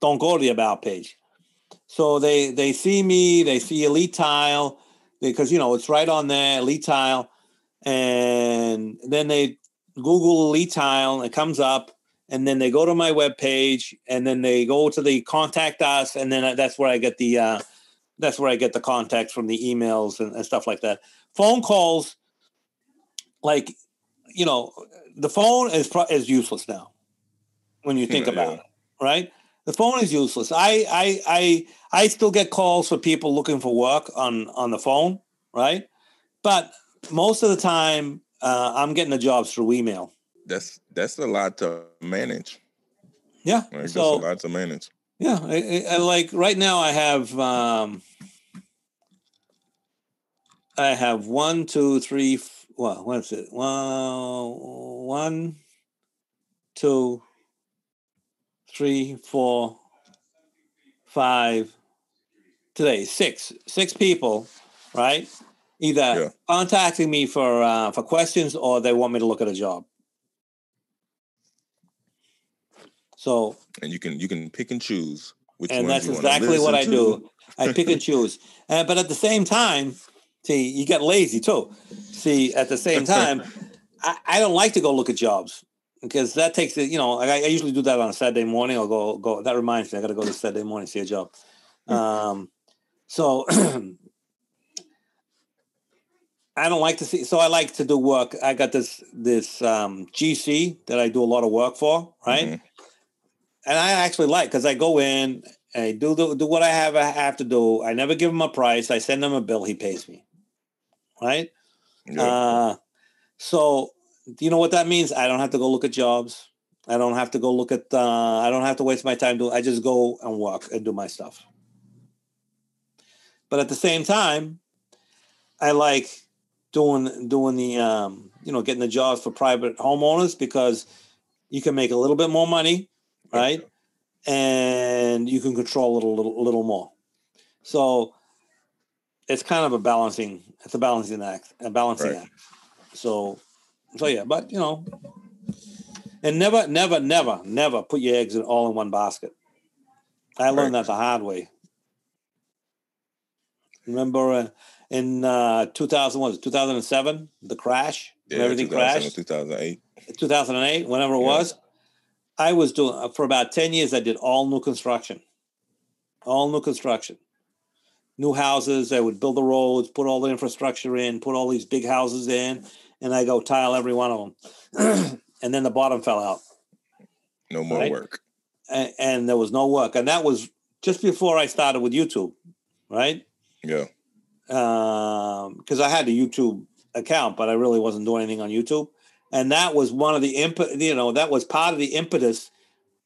don't go to the about page. So they they see me, they see Elite Tile because you know it's right on there, Elite Tile, and then they Google Elite Tile, and it comes up, and then they go to my web page, and then they go to the contact us, and then that's where I get the uh, that's where I get the contacts from the emails and, and stuff like that. Phone calls, like you know, the phone is pro- is useless now when you think Yeah, about yeah. it, right? The phone is useless. I I I I still get calls for people looking for work on on the phone, right? But most of the time, uh, I'm getting the jobs through email. That's that's a lot to manage. Yeah. Like, that's a so lot to manage. yeah, I, I, like right now I have um, I have one, two, three. Well, what's it? Well, one, two, three, four, five. Today, six, six people, right? Either Yeah. contacting me for uh, for questions or they want me to look at a job. So And you can you can pick and choose which and that's exactly what I listen do. I pick and choose. Uh, but at the same time, see, you get lazy too. See, at the same time, I, I don't like to go look at jobs because that takes it. You know, I, I usually do that on a Saturday morning. I'll go go. That reminds me, I got to go this Saturday morning see a job. Um, so I don't like to see. So I like to do work. I got this this um, GC that I do a lot of work for, right? Mhm. And I actually like because I go in, I do the, do what I have I have to do. I never give him a price. I send him a bill. He pays me, right? Yeah. Uh, so you know what that means? I don't have to go look at jobs. I don't have to go look at. Uh, I don't have to waste my time. Do I just go and work and do my stuff? But at the same time, I like doing doing the um, you know getting the jobs for private homeowners because you can make a little bit more money, right? and you can control it a little, a little more. So it's kind of a balancing. It's a balancing act, a balancing Right. act. So, so yeah, but you know, and never, never, never, never put your eggs in all in one basket. I learned Right. that the hard way. Remember uh, in uh, 2000, was it 2007, the crash, yeah, everything 2000 crashed? 2008. 2008, whenever it Yeah. was, I was doing uh, for about 10 years. I did all new construction, all new construction, new houses. I would build the roads, put all the infrastructure in, put all these big houses in, and I go tile every one of them. and then the bottom fell out, No more Right. work. and, and there was no work. And that was just before I started with YouTube, right? Yeah. because I had a YouTube account, but I really wasn't doing anything on YouTube. And that was one of the imp you know, that was part of the impetus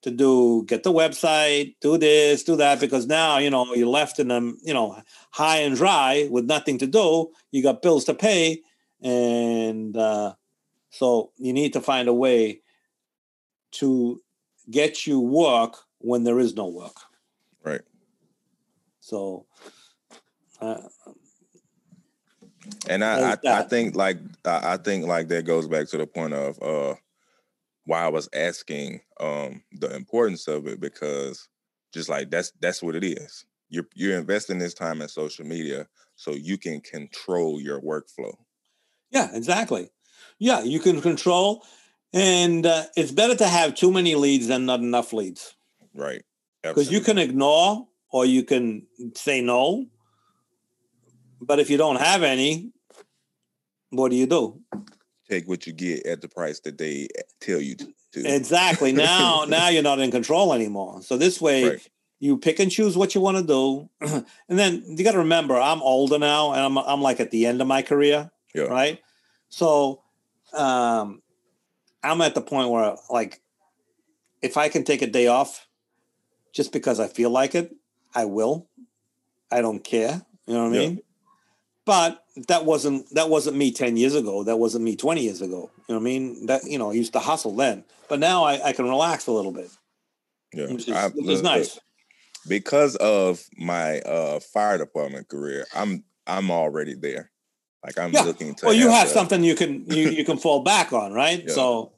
to do get the website, do this, do that, because now, you know, you're left in them, you know, high and dry with nothing to do. You got bills to pay. And uh, so you need to find a way to get you work when there is no work. Right. So, uh, And I, I, I think like I think like that goes back to the point of uh why I was asking um the importance of it because just like that's that's what it is. You're you're investing this time in social media so you can control your workflow. Yeah, exactly. Yeah, you can control, and uh, it's better to have too many leads than not enough leads Right. because you can ignore or you can say no. But if you don't have any, what do you do? take what you get at the price that they tell you to. Exactly. Now, now you're not in control anymore. So this way, Right. you pick and choose what you want to do, and then you got to remember, I'm older now, and I'm I'm like at the end of my career. Yeah. right? So um, I'm at the point where, like, if I can take a day off just because I feel like it, I will. I don't care. You know what I mean? But that wasn't that wasn't me ten years ago. That wasn't me twenty years ago. You know what I mean? That you know, I used to hustle then, but now I, I can relax a little bit, yeah. which is, I- which is look, look, nice. because of my uh fire department career, I'm I'm already there. Like I'm Yeah. looking to Well, you have something you can you, you can fall back on, right? Yeah. So,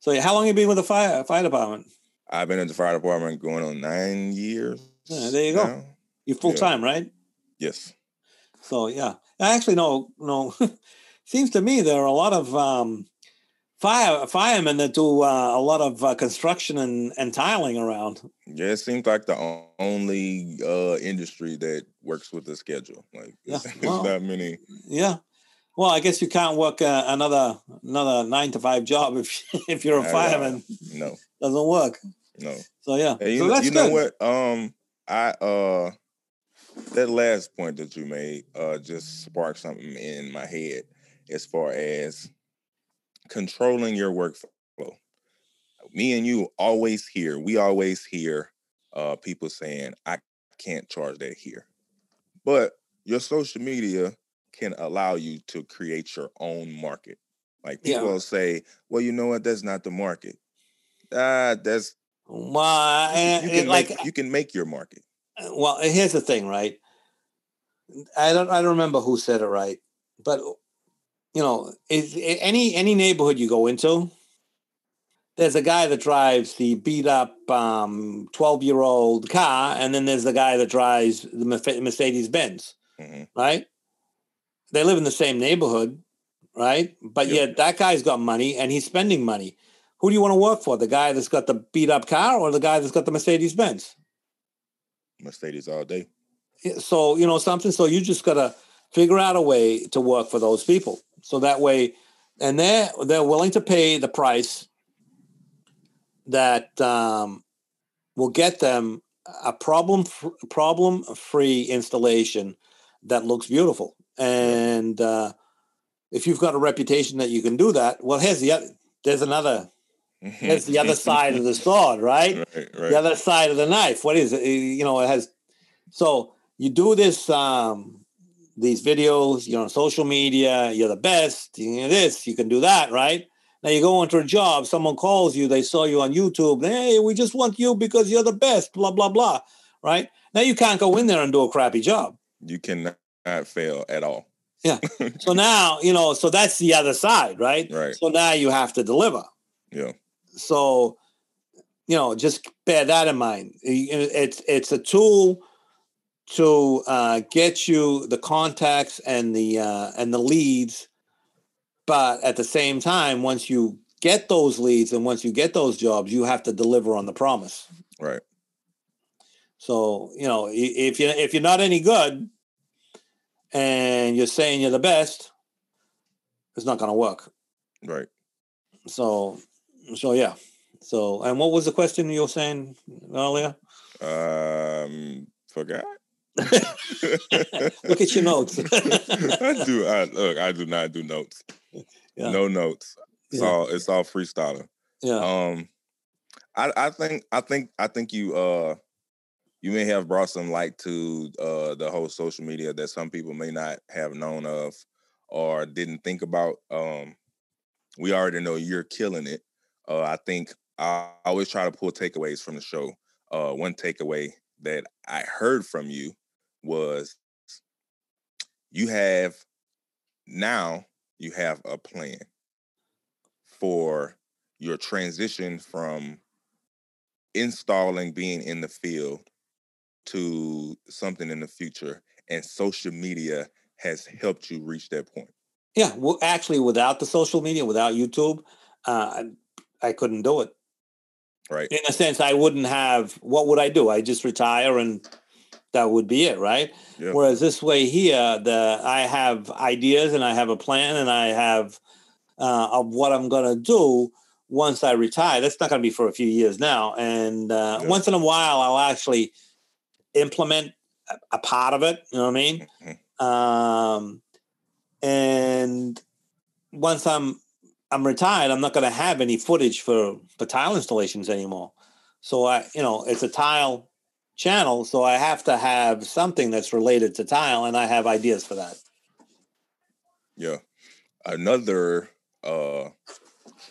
so how long you been with the fire fire department? I've been in the fire department going on nine years. Yeah, there you go. now. You're full time, yeah. right? Yes. So yeah, I actually no no. seems to me there are a lot of um, fire firemen that do uh, a lot of uh, construction and, and tiling around. Yeah, it seems like the only uh, industry that works with the schedule. Like, yeah, well, not many. Yeah, well, I guess you can't work uh, another another nine to five job if if you're a fireman. No, doesn't work. No. So yeah, hey, you, so know, you know what? Um, I uh, that last point that you made uh just sparked something in my head as far as controlling your workflow. Me and you always hear, we always hear uh, people saying, I can't charge that here. But your social media can allow you to create your own market. Like people yeah. will say, well, you know what? That's not the market. Uh, that's well, you, can like make, you can make your market. Well, here's the thing, right? I don't I don't remember who said it right, but you know, is any any neighborhood you go into, there's a guy that drives the beat up um, 12 year old car, and then there's the guy that drives the Mercedes Benz, mm-hmm. right? They live in the same neighborhood, right? But yep. yet that guy's got money and he's spending money. Who do you want to work for? The guy that's got the beat up car or the guy that's got the Mercedes Benz? Mercedes all day. So, you know, something. So you just got to figure out a way to work for those people. So that way, and they're they're willing to pay the price that um, will get them a problem problem free installation that looks beautiful. And uh, if you've got a reputation that you can do that, well, here's the other, there's another there's the other side of the sword, right? Right, right? The other side of the knife. What is it? You know, it has. So you do this um, these videos, you're on social media, you're the best, you know this, you can do that, right? Now you go into a job, someone calls you, they saw you on YouTube, hey, we just want you because you're the best, blah, blah, blah, right? Now you can't go in there and do a crappy job. You cannot fail at all. Yeah. so now, you know, so that's the other side, right? Right. So now you have to deliver. Yeah. So, you know, just bear that in mind. It's it's a tool to uh, get you the contacts and the uh, and the leads, but at the same time, once you get those leads and once you get those jobs, you have to deliver on the promise. Right. So you know, if you if you're not any good, and you're saying you're the best, it's not going to work. Right. So, so yeah. So, and what was the question you were saying earlier? Um, forgot. look at your notes. I do. I look. I do not do notes. Yeah. No notes. It's yeah. all. It's all freestyling. Yeah. Um, I, I think. I think. I think you. Uh, you may have brought some light to uh the whole social media that some people may not have known of or didn't think about. Um, we already know you're killing it. Uh, I think I always try to pull takeaways from the show. Uh, one takeaway that I heard from you was you have now you have a plan for your transition from installing being in the field to something in the future and social media has helped you reach that point yeah well actually without the social media without youtube uh, I, couldn't do it right in a sense i wouldn't have what would i do i just retire and that would be it, right? Yeah. Whereas this way here, the I have ideas and I have a plan and I have uh, of what I'm going to do once I retire. That's not going to be for a few years now, and uh, yeah. once in a while, I'll actually implement a, a, part of it. You know what I mean? Mm-hmm. Um, and once I'm I'm retired, I'm not going to have any footage for for tile installations anymore. So I, you know, it's a tile channel, so I have to have something that's related to tile, and I have ideas for that. Yeah, another uh,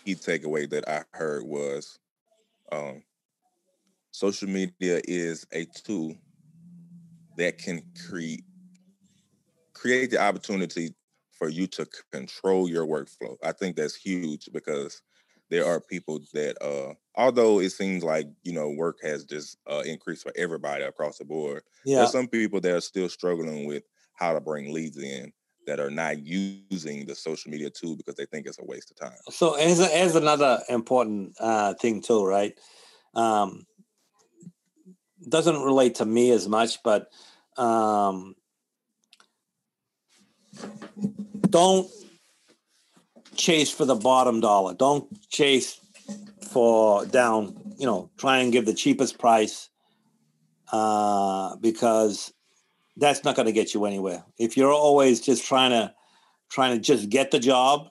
key takeaway that I heard was um, social media is a tool that can create create the opportunity for you to control your workflow. I think that's huge because there are people that uh, although it seems like you know work has just uh, increased for everybody across the board, Yeah. there's some people that are still struggling with how to bring leads in that are not using the social media tool because they think it's a waste of time. So as a, here's another important uh, thing too, right? Um, doesn't relate to me as much, but um, don't chase for the bottom dollar. Don't chase for down. You know, try and give the cheapest price uh, because that's not going to get you anywhere. If you're always just trying to trying to just get the job,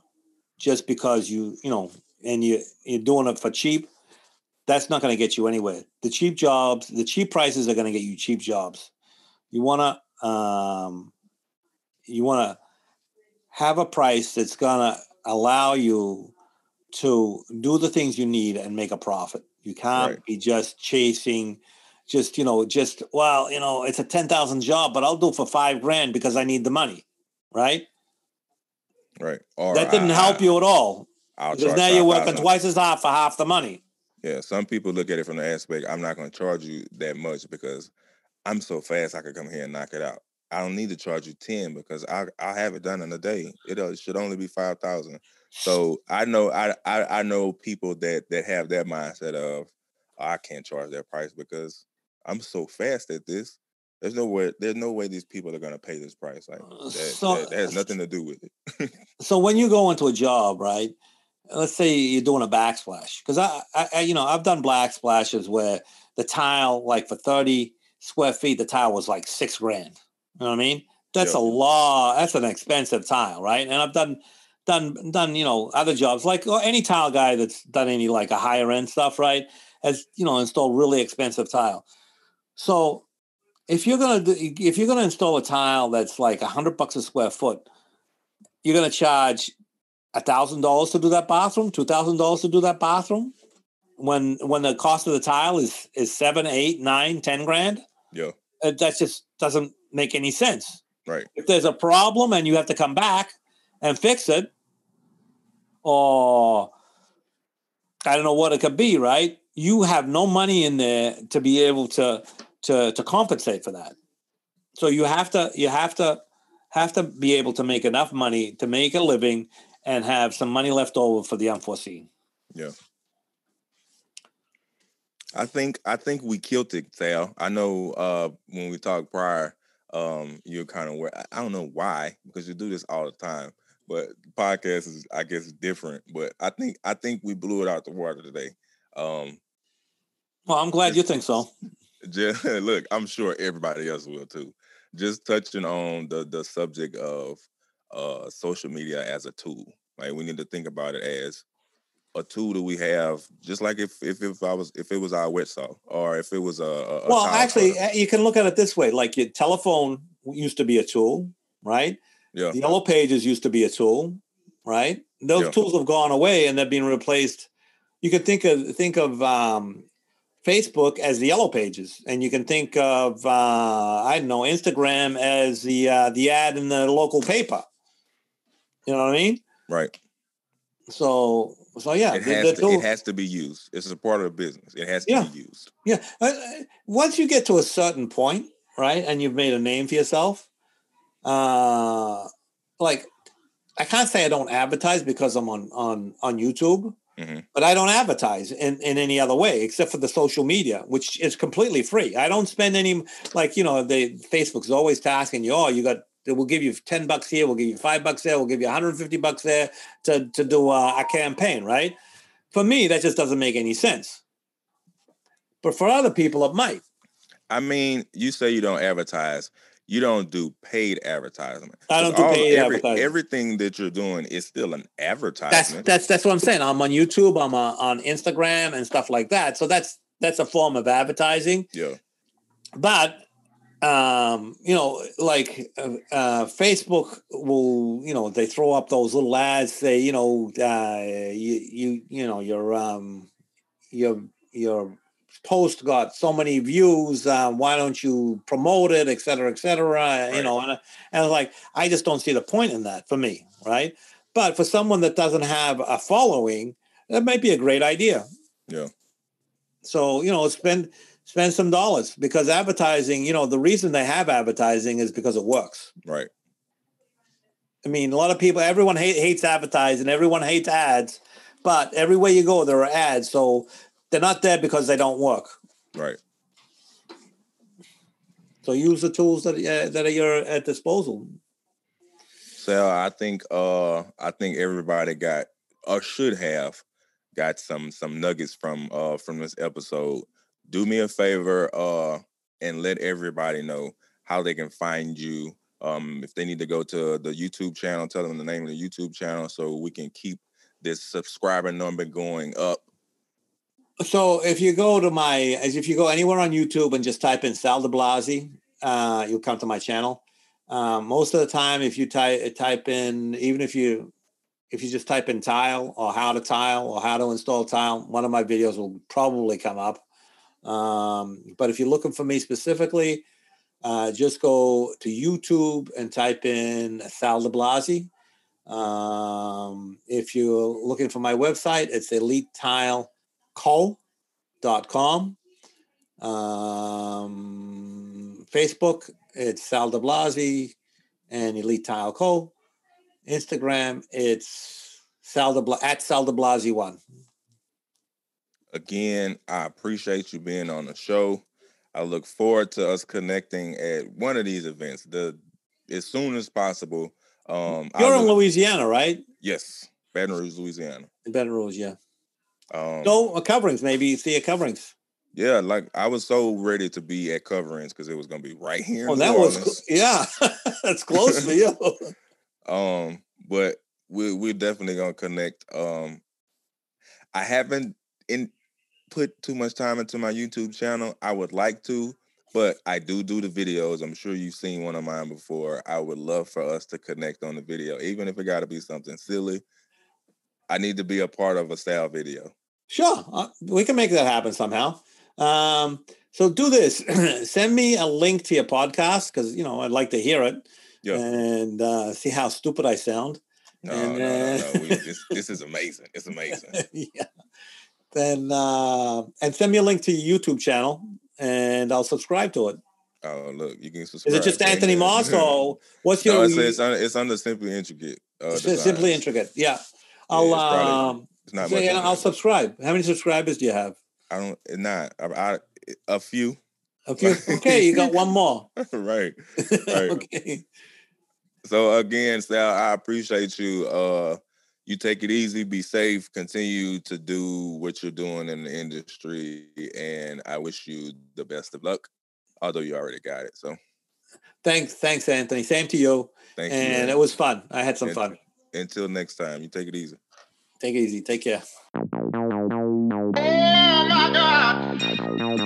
just because you you know and you you're doing it for cheap that's not going to get you anywhere the cheap jobs the cheap prices are going to get you cheap jobs you want to um you want to have a price that's going to allow you to do the things you need and make a profit you can't Right. be just chasing just you know just well you know it's a 10,000 job but I'll do it for 5 grand because I need the money right Right. Or that didn't I- help I- you at all I'll because now you're working 5,000. twice as hard for half the money. Yeah, some people look at it from the aspect I'm not going to charge you that much because I'm so fast I could come here and knock it out. I don't need to charge you ten because I I have it done in a day. It uh, should only be five thousand. So I know I, I I know people that that have that mindset of "Oh, I can't charge that price because I'm so fast at this. There's no way there's no way these people are going to pay this price. Like that, So- that, that has nothing to do with it. So when you go into a job, right? Let's say you're doing a backsplash, because I, I, I, you know, I've done black splashes where the tile, like for 30 square feet, the tile was like six grand. You know what I mean? That's Yeah. a law. That's an expensive tile, right? And I've done, done, done, you know, other jobs like or any tile guy that's done any like a higher end stuff, right? Has you know installed really expensive tile. So if you're gonna do, if you're gonna install a tile that's like a hundred bucks a square foot, you're gonna charge a thousand dollars to do that bathroom, two thousand dollars to do that bathroom, when when the cost of the tile is is seven, eight, nine, ten grand. yeah, That just doesn't make any sense. right. If there's a problem and you have to come back and fix it, or I don't know what it could be, right? You have no money in there to be able to to to compensate for that. So you have to you have to have to be able to make enough money to make a living and have some money left over for the unforeseen. Yeah. I think I think we killed it, Sal. I know uh when we talked prior, um, you're kind of where I don't know why, because you do this all the time. But podcast is I guess different. But I think I think we blew it out the water today. Um Well, I'm glad you think so. just look, I'm sure everybody else will too. Just touching on the the subject of uh social media as a tool. Like we need to think about it as a tool that we have, just like if if, if I was if it was our wet saw or if it was a, a Well, actually, uh, you can look at it this way: like your telephone used to be a tool, right? yeah, The yellow pages used to be a tool, right? Those Yeah. tools have gone away and they're being replaced. You can think of think of um, Facebook as the yellow pages, and you can think of uh, I don't know Instagram as the uh, the ad in the local paper. You know what I mean? right. So so yeah, it has the to, it has to be used. It's a part of the business. It has to Yeah. be used. Yeah. Once you get to a certain point, right, and you've made a name for yourself, uh, like I can't say I don't advertise because I'm on on on YouTube, Mhm. but I don't advertise in in any other way except for the social media, which is completely free. I don't spend any like you know the Facebook's always tasking you, oh, you got. We'll give you ten bucks here. We'll give you five bucks there. We'll give you 150 bucks there to to do a, a campaign, right? For me, that just doesn't make any sense. But for other people, it might. I mean, you say you don't advertise. You don't do paid advertisement. I don't do paid every- advertising. Everything that you're doing is still an advertisement. that's that's what I'm saying. I'm on YouTube. I'm uh, on Instagram and stuff like that. So that's that's a form of advertising. yeah, But um, you know, like uh, uh, Facebook will, you know, they throw up those little ads. Say, you know, uh, you you you know your um your your post got so many views. Uh, why don't you promote it, et cetera, et cetera? You know, and, and like, I just don't see the point in that for me, right? But for someone that doesn't have a following, that might be a great idea. Yeah. So you know, spend spend some dollars because advertising. You know, the reason they have advertising is because it works. Right. I mean, a lot of people, everyone hate, hates advertising, everyone hates ads, but everywhere you go, there are ads. So they're not there because they don't work. Right. So use the tools that uh, that are your at disposal. So I think uh I think everybody got or should have got some some nuggets from uh from this episode. Do me a favor uh and let everybody know how they can find you. Um if they need to go to the YouTube channel, tell them the name of the YouTube channel so we can keep this subscriber number going up. So if you go to my as if you go anywhere on YouTube and just type in Sal de Blasi, uh, you'll come to my channel. Um, most of the time, if you type type in, even if you if you just type in tile or how to tile or how to install tile, one of my videos will probably come up. Um, but if you're looking for me specifically, uh, just go to YouTube and type in Sal DiBlasi. Um, if you're looking for my website, it's elitetileco.com. Um, Facebook, it's Sal DiBlasi and Elite Tile Co. Instagram, it's Sal de Bla- at Sal DiBlasi one. Again, I appreciate you being on the show. I look forward to us connecting at one of these events, the as soon as possible. Um, You're I'll in Louisiana, right? yes, Baton Rouge, Louisiana. In Baton Rouge, yeah. Um, So uh, coverings, maybe see a coverings. yeah, like I was so ready to be at coverings because it was gonna be right here. in Oh, that was Orleans. yeah. That's close for you. Um, but we we're definitely gonna connect. Um, I haven't in put too much time into my YouTube channel. I would like to, but I do do the videos. I'm sure you've seen one of mine before. I would love for us to connect on the video, even if it got to be something silly. I need to be a part of a style video. Sure, uh, we can make that happen somehow. Um, so do this: send me a link to your podcast because you know I'd like to hear it Yeah. and uh, see how stupid I sound. No, And, no, no, no. We, this, this is amazing. It's amazing. yeah. Then uh, and send me a link to your YouTube channel and I'll subscribe to it. Oh, look, you can subscribe. Is it just Anthony that. Moss or what's your? no, it's, it's, under, it's under simply intricate. Uh, It's simply intricate. Yeah, I'll it's probably- um, It's not so, much. yeah, I'll subscribe. How many subscribers do you have? I don't. It's not. I, I a few. A few. Okay, you got one more. right. Right. okay. So again, Sal, I appreciate you. Uh, you take it easy, be safe, continue to do what you're doing in the industry, and I wish you the best of luck. Although you already got it, so Thanks, thanks, Anthony. Same to you. thank you. and man. it was fun. I had some And- fun. Until next time, you take it easy. Take it easy. Take care. Oh my God!